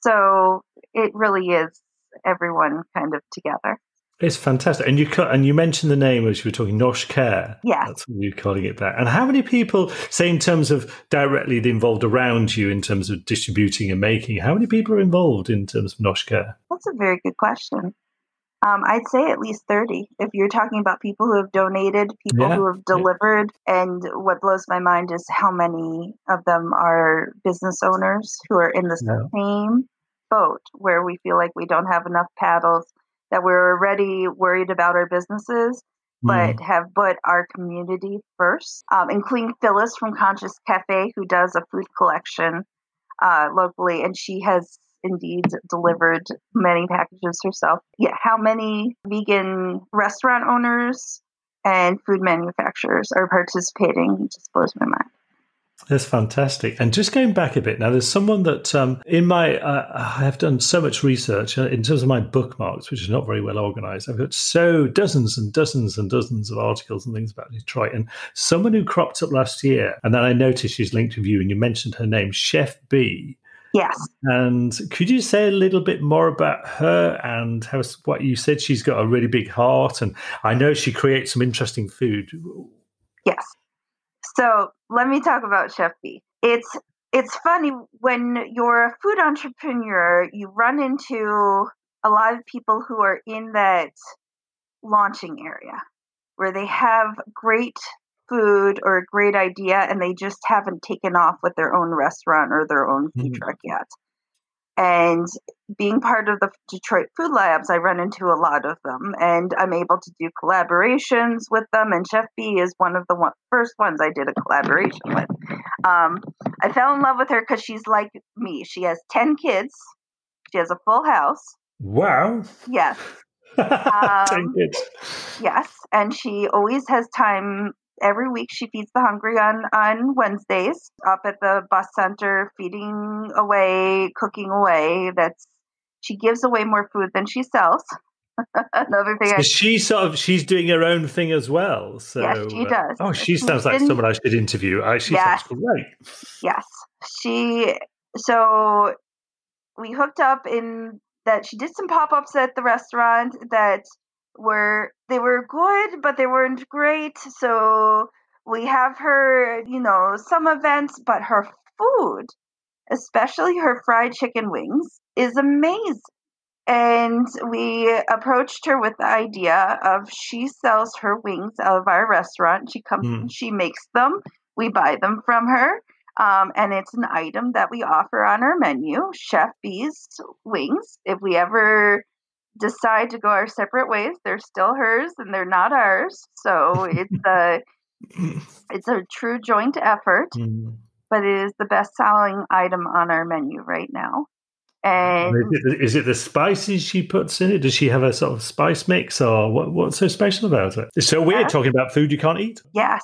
[SPEAKER 2] So it really is everyone kind of together.
[SPEAKER 1] It's fantastic, and you and you mentioned the name as you were talking, Nosh Care.
[SPEAKER 2] Yeah,
[SPEAKER 1] that's what you're calling it back. And how many people, say in terms of directly involved around you, in terms of distributing and making, how many people are involved in terms of Nosh Care?
[SPEAKER 2] That's a very good question. Um, I'd say at least 30. If you're talking about people who have donated, people yeah, who have delivered, yeah. and what blows my mind is how many of them are business owners who are in the yeah. same boat where we feel like we don't have enough paddles, that we're already worried about our businesses, but mm. have put our community first, um, including Phyllis from Conscious Cafe, who does a food collection uh, locally, and she has indeed delivered many packages herself. Yeah, how many vegan restaurant owners and food manufacturers are participating just blows my mind.
[SPEAKER 1] That's fantastic. And just going back a bit now, there's someone that um, in my uh, I have done so much research uh, in terms of my bookmarks, which is not very well organized. I've got so dozens and dozens and dozens of articles and things about Detroit. And someone who cropped up last year, and then I noticed she's linked with you, and you mentioned her name, Chef B.
[SPEAKER 2] Yes.
[SPEAKER 1] And could you say a little bit more about her and how what you said? She's got a really big heart, and I know she creates some interesting food.
[SPEAKER 2] Yes. So let me talk about Chef B. It's it's funny when you're a food entrepreneur, you run into a lot of people who are in that launching area where they have great food or a great idea and they just haven't taken off with their own restaurant or their own food mm-hmm. truck yet. And being part of the Detroit Food Labs, I run into a lot of them, and I'm able to do collaborations with them. And Chef B is one of the one, first ones I did a collaboration with. Um, I fell in love with her because she's like me. She has 10 kids, she has a full house.
[SPEAKER 1] Wow.
[SPEAKER 2] Yes.
[SPEAKER 1] Um, 10 kids.
[SPEAKER 2] Yes. And she always has time every week she feeds the hungry on on Wednesdays up at the bus center, feeding away, cooking away. That's she gives away more food than she sells. Another thing, so
[SPEAKER 1] I, she's sort of she's doing her own thing as well. So
[SPEAKER 2] yes, she does.
[SPEAKER 1] Uh, oh, she sounds like someone I should interview. Uh, she yes. sounds great.
[SPEAKER 2] Yes, she. So we hooked up in that she did some pop ups at the restaurant that were they were good, but they weren't great. So we have her, you know, some events, but her food, especially her fried chicken wings, is amazing. And we approached her with the idea of she sells her wings out of our restaurant. She comes, mm. she makes them. We buy them from her. Um, and it's an item that we offer on our menu, Chef B's wings. If we ever decide to go our separate ways, they're still hers and they're not ours. So it's a it's a true joint effort, mm. but it is the best selling item on our menu right now. And
[SPEAKER 1] is it, is it, the spices she puts in it? Does she have a sort of spice mix, or what, what's so special about it? It's so weird talking about food you can't eat.
[SPEAKER 2] Yes.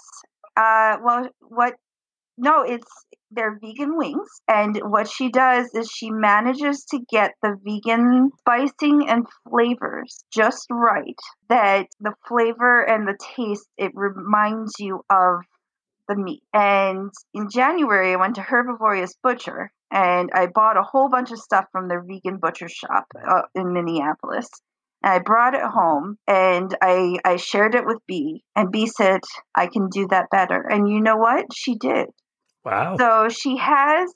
[SPEAKER 2] Uh, well, what? No, it's they're vegan wings. And what she does is she manages to get the vegan spicing and flavors just right. That the flavor and the taste, it reminds you of the meat. And in January, I went to Herbivorous Butcher and I bought a whole bunch of stuff from their vegan butcher shop uh, in Minneapolis. And I brought it home and I, I shared it with B. And B said, I can do that better. And you know what? She did.
[SPEAKER 1] Wow.
[SPEAKER 2] So she has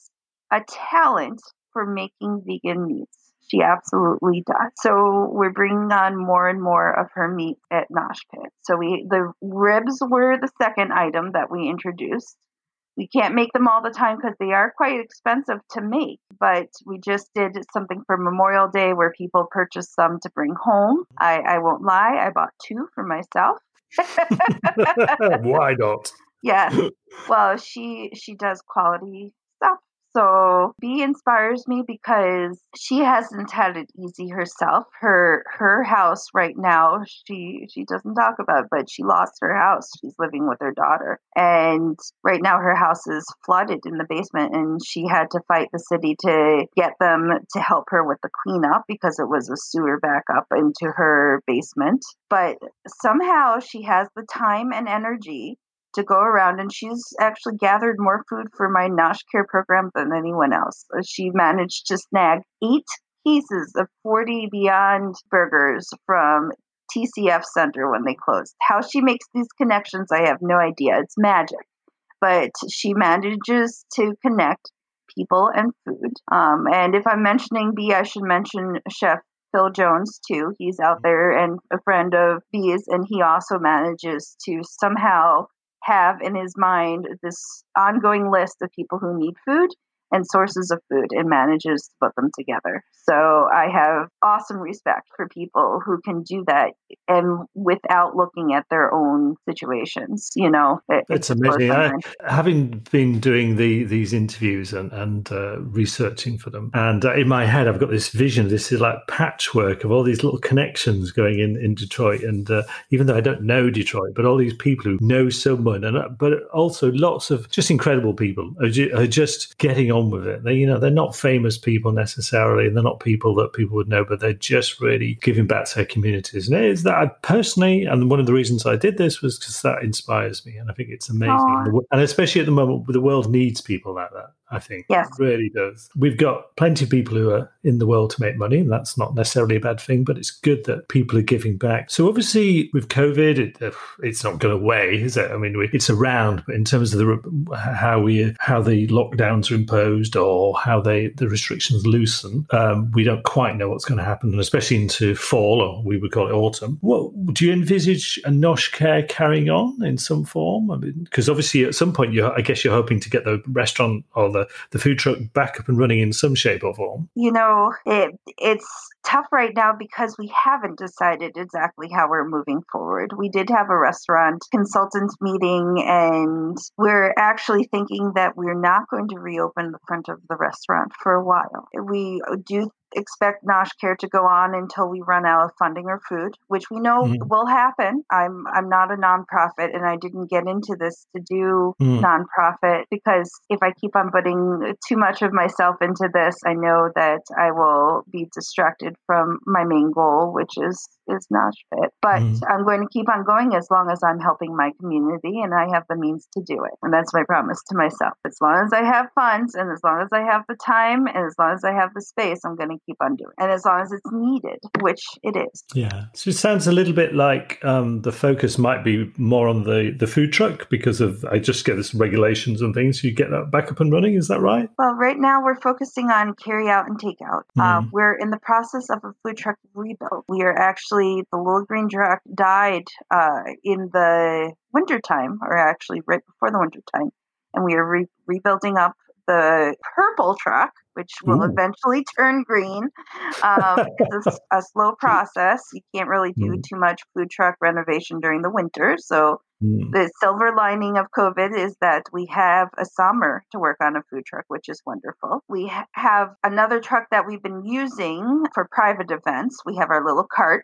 [SPEAKER 2] a talent for making vegan meats. She absolutely does. So we're bringing on more and more of her meat at Nosh Pit. So we the ribs were the second item that we introduced. We can't make them all the time because they are quite expensive to make, but we just did something for Memorial Day where people purchased some to bring home. I, I won't lie, I bought two for myself.
[SPEAKER 1] Why not?
[SPEAKER 2] Yes. well, she she does quality. So B inspires me because she hasn't had it easy herself. Her her house right now, she she doesn't talk about, it, but she lost her house. She's living with her daughter. And right now her house is flooded in the basement and she had to fight the city to get them to help her with the cleanup because it was a sewer backup into her basement. But somehow she has the time and energy to go around and she's actually gathered more food for my Nosh Care program than anyone else. Uh, she managed to snag eight pieces of 40 Beyond burgers from TCF Center when they closed. How she makes these connections, I have no idea. It's magic. But she manages to connect people and food. Um, and if I'm mentioning B, I should mention Chef Phil Jones too. He's out there and a friend of B's, and he also manages to somehow have in his mind this ongoing list of people who need food and sources of food and manages to put them together. So I have awesome respect for people who can do that and without looking at their own situations. You know,
[SPEAKER 1] it, it's amazing. I, having been doing the these interviews and and uh, researching for them, and uh, in my head I've got this vision. This is like patchwork of all these little connections going in in Detroit, and uh, even though I don't know Detroit, but all these people who know someone, and uh, but also lots of just incredible people are, ju- are just getting on with it. They you know they're not famous people necessarily, and they're not people that people would know, but they're just really giving back to their communities. And it is that I personally, and one of the reasons I did this was because that inspires me, and I think it's amazing. Aww. And especially at the moment, the world needs people like that. I think.
[SPEAKER 2] Yes.
[SPEAKER 1] It really does. We've got plenty of people who are in the world to make money, and that's not necessarily a bad thing, but it's good that people are giving back. So, obviously, with COVID, it, uh, it's not going away, is it? I mean, we, it's around, but in terms of the how we how the lockdowns are imposed or how they the restrictions loosen, um, we don't quite know what's going to happen, and especially into fall, or we would call it autumn. What do you envisage a Nosh Care carrying on in some form? I mean, because obviously, at some point, you I guess you're hoping to get the restaurant or the the, food truck back up and running in some shape or form?
[SPEAKER 2] You know, it, it's tough right now because we haven't decided exactly how we're moving forward. We did have a restaurant consultant meeting, and we're actually thinking that we're not going to reopen the front of the restaurant for a while. We do expect Nosh Care to go on until we run out of funding or food, which we know mm. will happen. I'm I'm not a nonprofit, and I didn't get into this to do mm. nonprofit because if I keep on putting too much of myself into this, I know that I will be distracted from my main goal, which is is Pit. But mm. I'm going to keep on going as long as I'm helping my community and I have the means to do it. And that's my promise to myself. As long as I have funds and as long as I have the time and as long as I have the space, I'm going to keep on doing. And as long as it's needed, which it is.
[SPEAKER 1] Yeah. So it sounds a little bit like um, the focus might be more on the, the food truck because of, I just get this regulations and things. You get that back up and running. Is that right?
[SPEAKER 2] Well, right now we're focusing on carry out and takeout. Mm. Uh, we're in the process of a food truck rebuild. We are actually, the little green truck died uh, in the wintertime, or actually right before the wintertime. And we are re- rebuilding up the purple truck, which will Ooh. eventually turn green. Um, it's a, a, slow process. You can't really do mm. too much food truck renovation during the winter. So mm. the silver lining of COVID is that we have a summer to work on a food truck, which is wonderful. We ha- have another truck that we've been using for private events. We have our little cart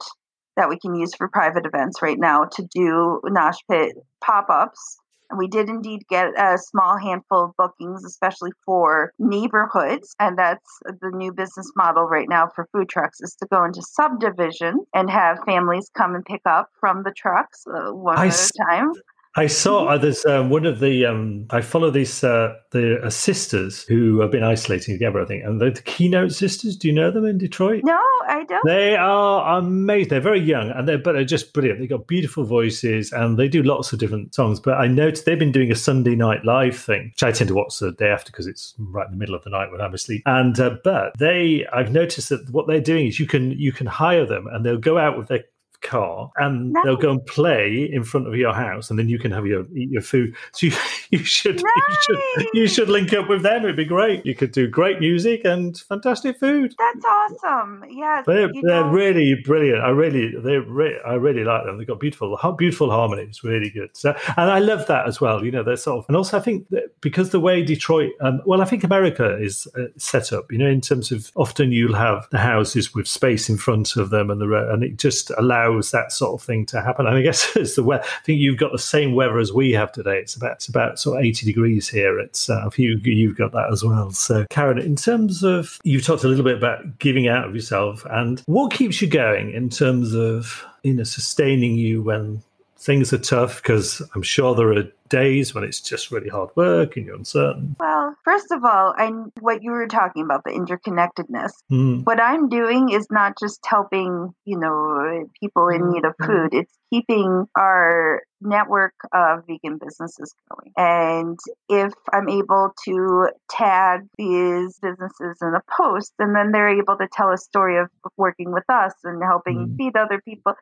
[SPEAKER 2] that we can use for private events right now to do Nosh Pit pop ups we did indeed get a small handful of bookings, especially for neighborhoods. And that's the new business model right now for food trucks is to go into subdivision and have families come and pick up from the trucks uh, one I at a time.
[SPEAKER 1] I saw uh, there's um, one of the um, I follow these uh, the uh, sisters who have been isolating together. I think, and the, the, Keynote Sisters. Do you know them in Detroit?
[SPEAKER 2] No, I don't.
[SPEAKER 1] They are amazing. They're very young, and they're but they're just brilliant. They've got beautiful voices, and they do lots of different songs. But I noticed they've been doing a Sunday night live thing, which I tend to watch the day after because it's right in the middle of the night when I'm asleep. And uh, but they, I've noticed that what they're doing is you can you can hire them, and they'll go out with their car and nice. they'll go and play in front of your house and then you can have your eat your food. So you, you should nice. you should you should link up with them. It'd be great. You could do great music and fantastic food.
[SPEAKER 2] That's awesome. Yeah
[SPEAKER 1] they're, they're really brilliant. I really they re- i really like them. They've got beautiful beautiful harmonies really good. So and i love that as well you know they're sort of and also i think because the way detroit um, well i think america is uh, set up you know in terms of often you'll have the houses with space in front of them and the and it just allows allows that sort of thing to happen. And I guess it's the weather. I think you've got the same weather as we have today. It's about it's about sort of eighty degrees here. It's uh, you you've got that as well. So Karen, in terms of you've talked a little bit about giving out of yourself and what keeps you going in terms of you know sustaining you when things are tough because I'm sure there are days when it's just really hard work and you're uncertain?
[SPEAKER 2] Well, first of all, I what you were talking about the interconnectedness. Mm. What I'm doing is not just helping, you know, people in need of mm-hmm. food. It's keeping our network of vegan businesses going. And if I'm able to tag these businesses in a post, and then they're able to tell a story of working with us and helping mm. feed other people,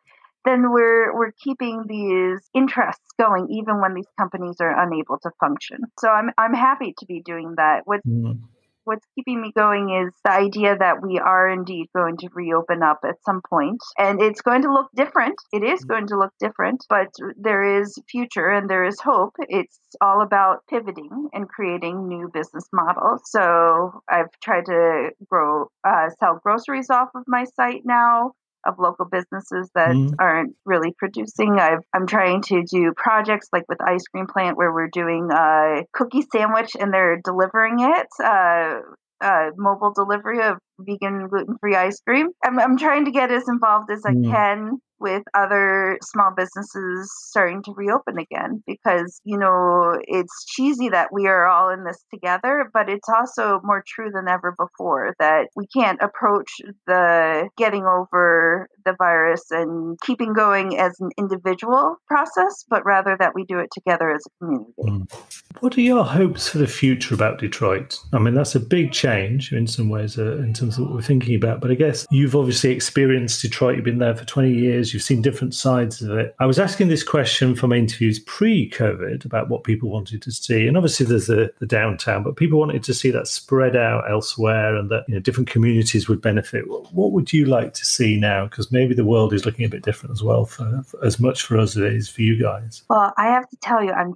[SPEAKER 2] then we're we're keeping these interests going even when these companies are unable to function. So I'm I'm happy to be doing that. What mm. what's keeping me going is the idea that we are indeed going to reopen up at some point, and it's going to look different. It is mm. going to look different, but there is future and there is hope. It's all about pivoting and creating new business models. So I've tried to grow, uh, sell groceries off of my site now of local businesses that mm. aren't really producing. i am trying to do projects like with Ice Cream Plant where we're doing a cookie sandwich and they're delivering it. Uh, uh, mobile delivery of vegan gluten free ice cream. I'm, I'm trying to get as involved as I mm. can with other small businesses starting to reopen again because you know it's cheesy that we are all in this together but it's also more true than ever before that we can't approach the getting over the virus and keeping going as an individual process but rather that we do it together as a community. Mm.
[SPEAKER 1] what are your hopes for the future about detroit? I mean that's a big change in some ways uh, in terms of what we're thinking about but i guess you've obviously experienced detroit. You've been there for 20 years you've seen different sides of it. I was asking this question from interviews pre COVID about what people wanted to see. And obviously, there's the, the downtown, but people wanted to see that spread out elsewhere and that you know, different communities would benefit. What would you like to see now? Because maybe the world is looking a bit different as well, for, for as much for us as it is for you guys.
[SPEAKER 2] Well, I have to tell you, I'm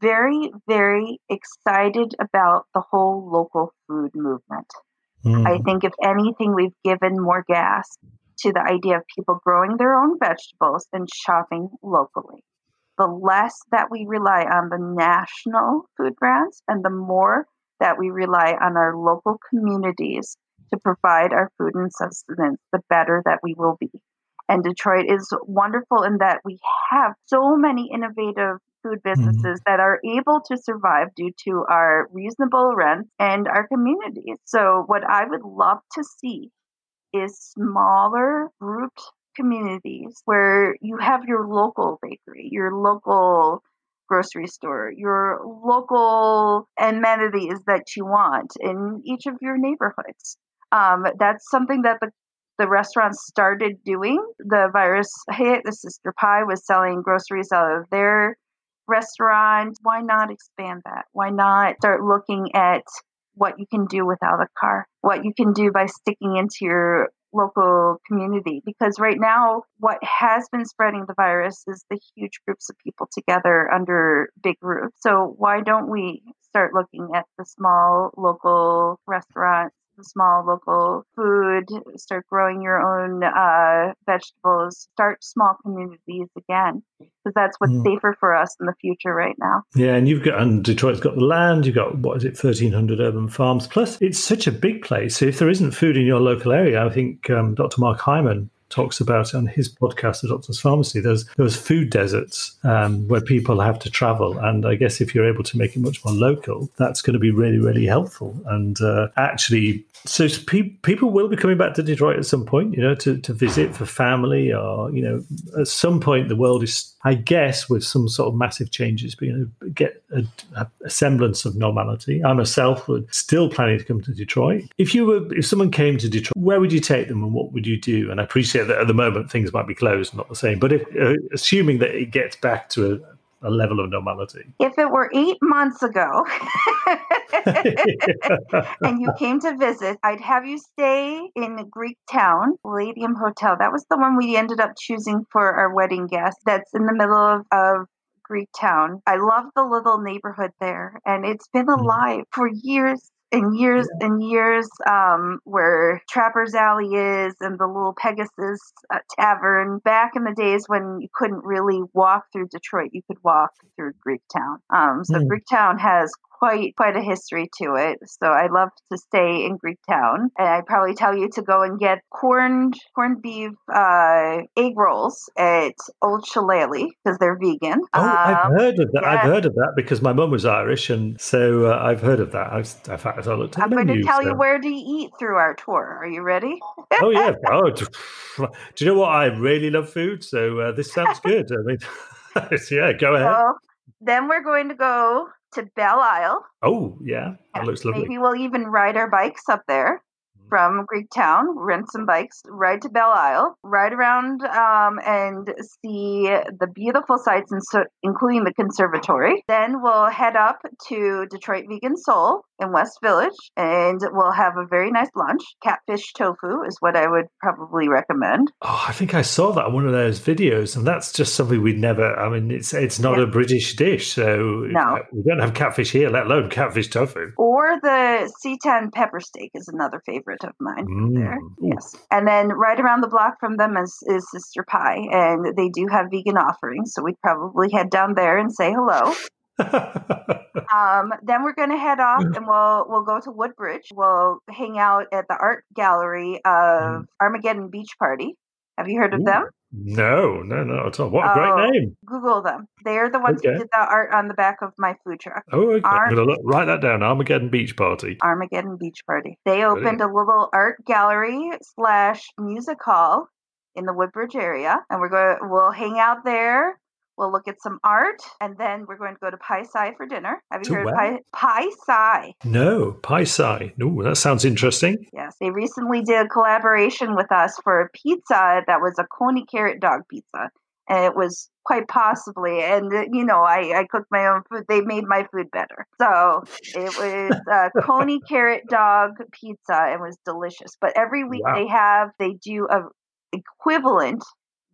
[SPEAKER 2] very, very excited about the whole local food movement. Mm. I think, if anything, we've given more gas to the idea of people growing their own vegetables and shopping locally. The less that we rely on the national food brands and the more that we rely on our local communities to provide our food and sustenance, the better that we will be. And Detroit is wonderful in that we have so many innovative food mm-hmm. businesses mm-hmm. that are able to survive due to our reasonable rents and our communities. So, what I would love to see is smaller grouped communities where you have your local bakery, your local grocery store, your local amenities that you want in each of your neighborhoods. Um, that's something that the the restaurants started doing. The virus hit. The Sister Pie was selling groceries out of their restaurant. Why not expand that? Why not start looking at what you can do without a car, what you can do by sticking into your local community. Because right now, what has been spreading the virus is the huge groups of people together under big roofs. So, why don't we start looking at the small local restaurants small local food, start growing your own uh, vegetables, start small communities again, because that's what's mm. safer for us in the future right now.
[SPEAKER 1] Yeah, and you've got and Detroit's got the land. You've got what is it, thirteen hundred urban farms. Plus, it's such a big place. So if there isn't food in your local area, I think um, Dr. Mark Hyman talks about on his podcast, The Doctor's Pharmacy. There's those food deserts um, where people have to travel, and I guess if you're able to make it much more local, that's going to be really, really helpful. And uh, actually, so pe- people will be coming back to Detroit at some point, you know, to, to visit for family, or you know, at some point the world is, I guess, with some sort of massive changes, you know, get a, a semblance of normality. I myself would still planning to come to Detroit. If you were, if someone came to Detroit, where would you take them, and what would you do? And I appreciate that at the moment things might be closed, not the same. But if, uh, assuming that it gets back to a, a, level of normality.
[SPEAKER 2] If it were eight months ago and you came to visit, I'd have you stay in Greek Town, Palladium Hotel. That was the one we ended up choosing for our wedding guest. That's in the middle of, of Greek Town. I love the little neighborhood there, and it's been mm. alive for years and years yeah. and years um, where Trapper's Alley is and the little Pegasus uh, Tavern. Back in the days when you couldn't really walk through Detroit, you could walk through Greektown. Um, so mm. Greektown has quite quite a history to it. So I love to stay in Greektown, and I'd probably tell you to go and get corned corned beef uh, egg rolls at Old Shillelagh because they're vegan.
[SPEAKER 1] Oh, um, I've heard of that. Yeah. I've heard of that because my mum was Irish, and so uh, I've heard of that. I've, in fact, I looked.
[SPEAKER 2] I'm
[SPEAKER 1] going
[SPEAKER 2] to tell so. you where to eat through our tour. Are you ready?
[SPEAKER 1] oh yeah. Oh, do you know what? I really love food, so uh, this sounds good. I mean, yeah, go ahead. Well,
[SPEAKER 2] then we're going to go to Belle Isle.
[SPEAKER 1] Oh, yeah. That looks lovely.
[SPEAKER 2] Maybe we'll even ride our bikes up there. From Greektown, rent some bikes, ride to Belle Isle, ride around um, and see the beautiful sights, including the conservatory. Then we'll head up to Detroit Vegan Soul in West Village, and we'll have a very nice lunch. Catfish tofu is what I would probably recommend.
[SPEAKER 1] Oh, I think I saw that on one of those videos, and that's just something we'd never. I mean, it's it's not yeah. a British dish, so
[SPEAKER 2] no.
[SPEAKER 1] we don't have catfish here, let alone catfish tofu.
[SPEAKER 2] Or the seitan pepper steak is another favorite of mine. Mm. There, yes, and then right around the block from them is, is Sister Pie, and they do have vegan offerings, so we'd probably head down there and say hello. um, then we're going to head off and we'll we'll go to Woodbridge. We'll hang out at the art gallery of mm. Armageddon Beach Party. Have you heard of Ooh. them?
[SPEAKER 1] No, no, no at all. What a great oh, name!
[SPEAKER 2] Google them. They're the ones okay. who did the art on the back of my food truck.
[SPEAKER 1] Oh, okay. Ar- I'm gonna look, write that down. Armageddon Beach Party.
[SPEAKER 2] Armageddon Beach Party. They opened Brilliant. a little art gallery slash music hall in the Woodbridge area, and we're going. We'll hang out there. We'll look at some art, and then we're going to go to Pie-Sci for dinner. Have you to heard of Pai, Pai Sai?
[SPEAKER 1] No, Pie-Sci. No, that sounds interesting.
[SPEAKER 2] Yes, they recently did a collaboration with us for a pizza that was a coney carrot dog pizza, and it was quite possibly. And uh, you know, I, I cooked my own food. They made my food better, so it was a coney carrot dog pizza. and was delicious. But every week wow. they have they do a equivalent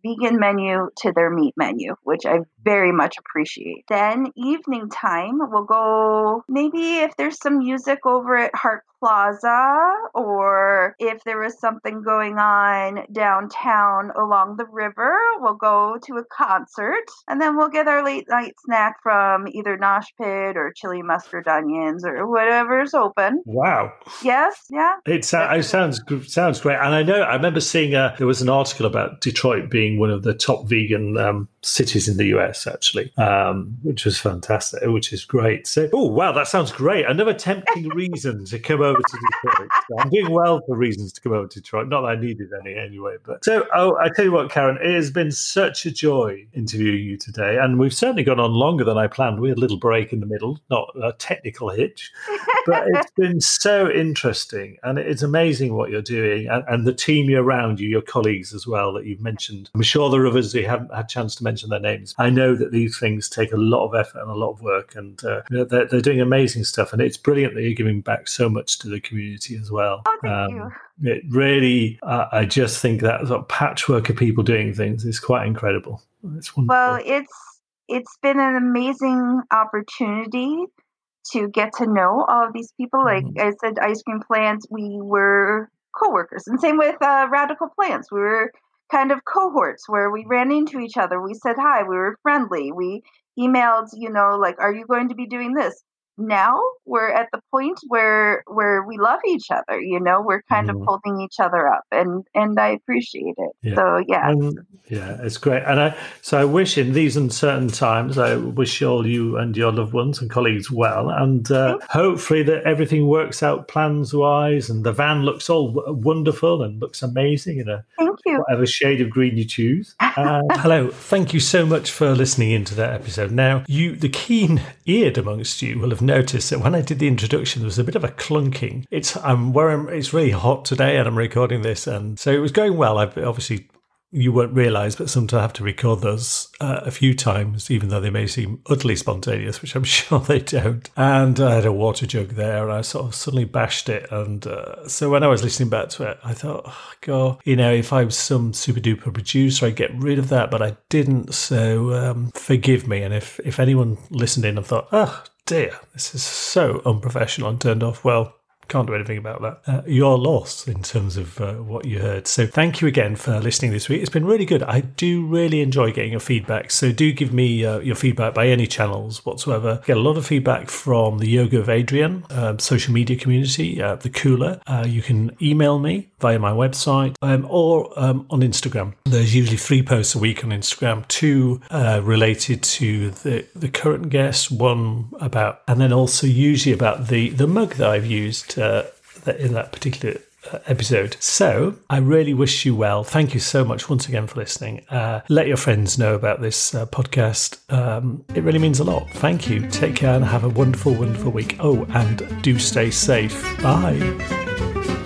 [SPEAKER 2] vegan menu to their meat menu, which I very much appreciate. Then evening time, we'll go maybe if there's some music over at Hart Plaza or if there was something going on downtown along the river, we'll go to a concert and then we'll get our late night snack from either Nosh Pit or chili mustard onions or whatever's open.
[SPEAKER 1] Wow.
[SPEAKER 2] Yes, yeah.
[SPEAKER 1] It, it sounds sounds great. And I know I remember seeing a, there was an article about Detroit being one of the top vegan um, cities in the US actually, um, which was fantastic, which is great. So, oh wow, that sounds great. Another tempting reason to come over to Detroit. I'm doing well for reasons to come over to Detroit. Not that I needed any anyway, but so oh, I tell you what, Karen, it has been such a joy interviewing you today, and we've certainly gone on longer than I planned. We had a little break in the middle, not a technical hitch, but it's been so interesting, and it's amazing what you're doing, and, and the team you're around you, your colleagues as well that you've mentioned. I'm sure there are others who haven't had a chance to mention their names. I know that these things take a lot of effort and a lot of work, and uh, they're, they're, doing amazing stuff. And it's brilliant that you're giving back so much to the community as well.
[SPEAKER 2] Oh, thank um, you.
[SPEAKER 1] It really, uh, I just think that sort of patchwork of people doing things is quite incredible. It's wonderful.
[SPEAKER 2] Well, it's it's been an amazing opportunity to get to know all of these people. Like mm-hmm. I said, ice cream plants, we were co-workers, and same with uh, radical plants. We were kind of cohorts where we ran into each other. We said hi. We were friendly. We emailed, you know, like, are you going to be doing this? Now we're at the point where where we love each other you know we're kind mm. of mm-hmm. holding each other up and and i appreciate it yeah. so yeah
[SPEAKER 1] yeah it's great and i so i wish in these uncertain times i wish all you and your loved ones and colleagues well and uh, hopefully that everything works out plans wise and the van looks all wonderful and looks amazing in a
[SPEAKER 2] thank you
[SPEAKER 1] whatever shade of green you choose uh, hello thank you so much for listening into that episode now you the keen eared amongst you will have noticed that when I did the introduction, there was a bit of a clunking. It's I'm I'm, it's really hot today, and I'm recording this, and so it was going well. I've obviously you won't realize, but sometimes I have to record those uh, a few times, even though they may seem utterly spontaneous, which I'm sure they don't. And I had a water jug there, and I sort of suddenly bashed it. And uh, so when I was listening back to it, I thought, oh, God, you know, if I was some super duper producer, I'd get rid of that, but I didn't. So um, forgive me. And if if anyone listened in and thought, oh dear, this is so unprofessional and turned off, well, can't do anything about that. Uh, you're lost in terms of uh, what you heard. So thank you again for listening this week. It's been really good. I do really enjoy getting your feedback. So do give me uh, your feedback by any channels whatsoever. Get a lot of feedback from the Yoga of Adrian um, social media community, the Cooler. Uh, you can email me via my website um, or um, on Instagram. There's usually three posts a week on Instagram, two uh, related to the, the current guest, one about, and then also usually about the, the mug that I've used uh, in that particular uh, episode. So I really wish you well. Thank you so much once again for listening. Uh, let your friends know about this uh, podcast. Um, it really means a lot. Thank you. Take care and have a wonderful, wonderful week. Oh, and do stay safe. Bye.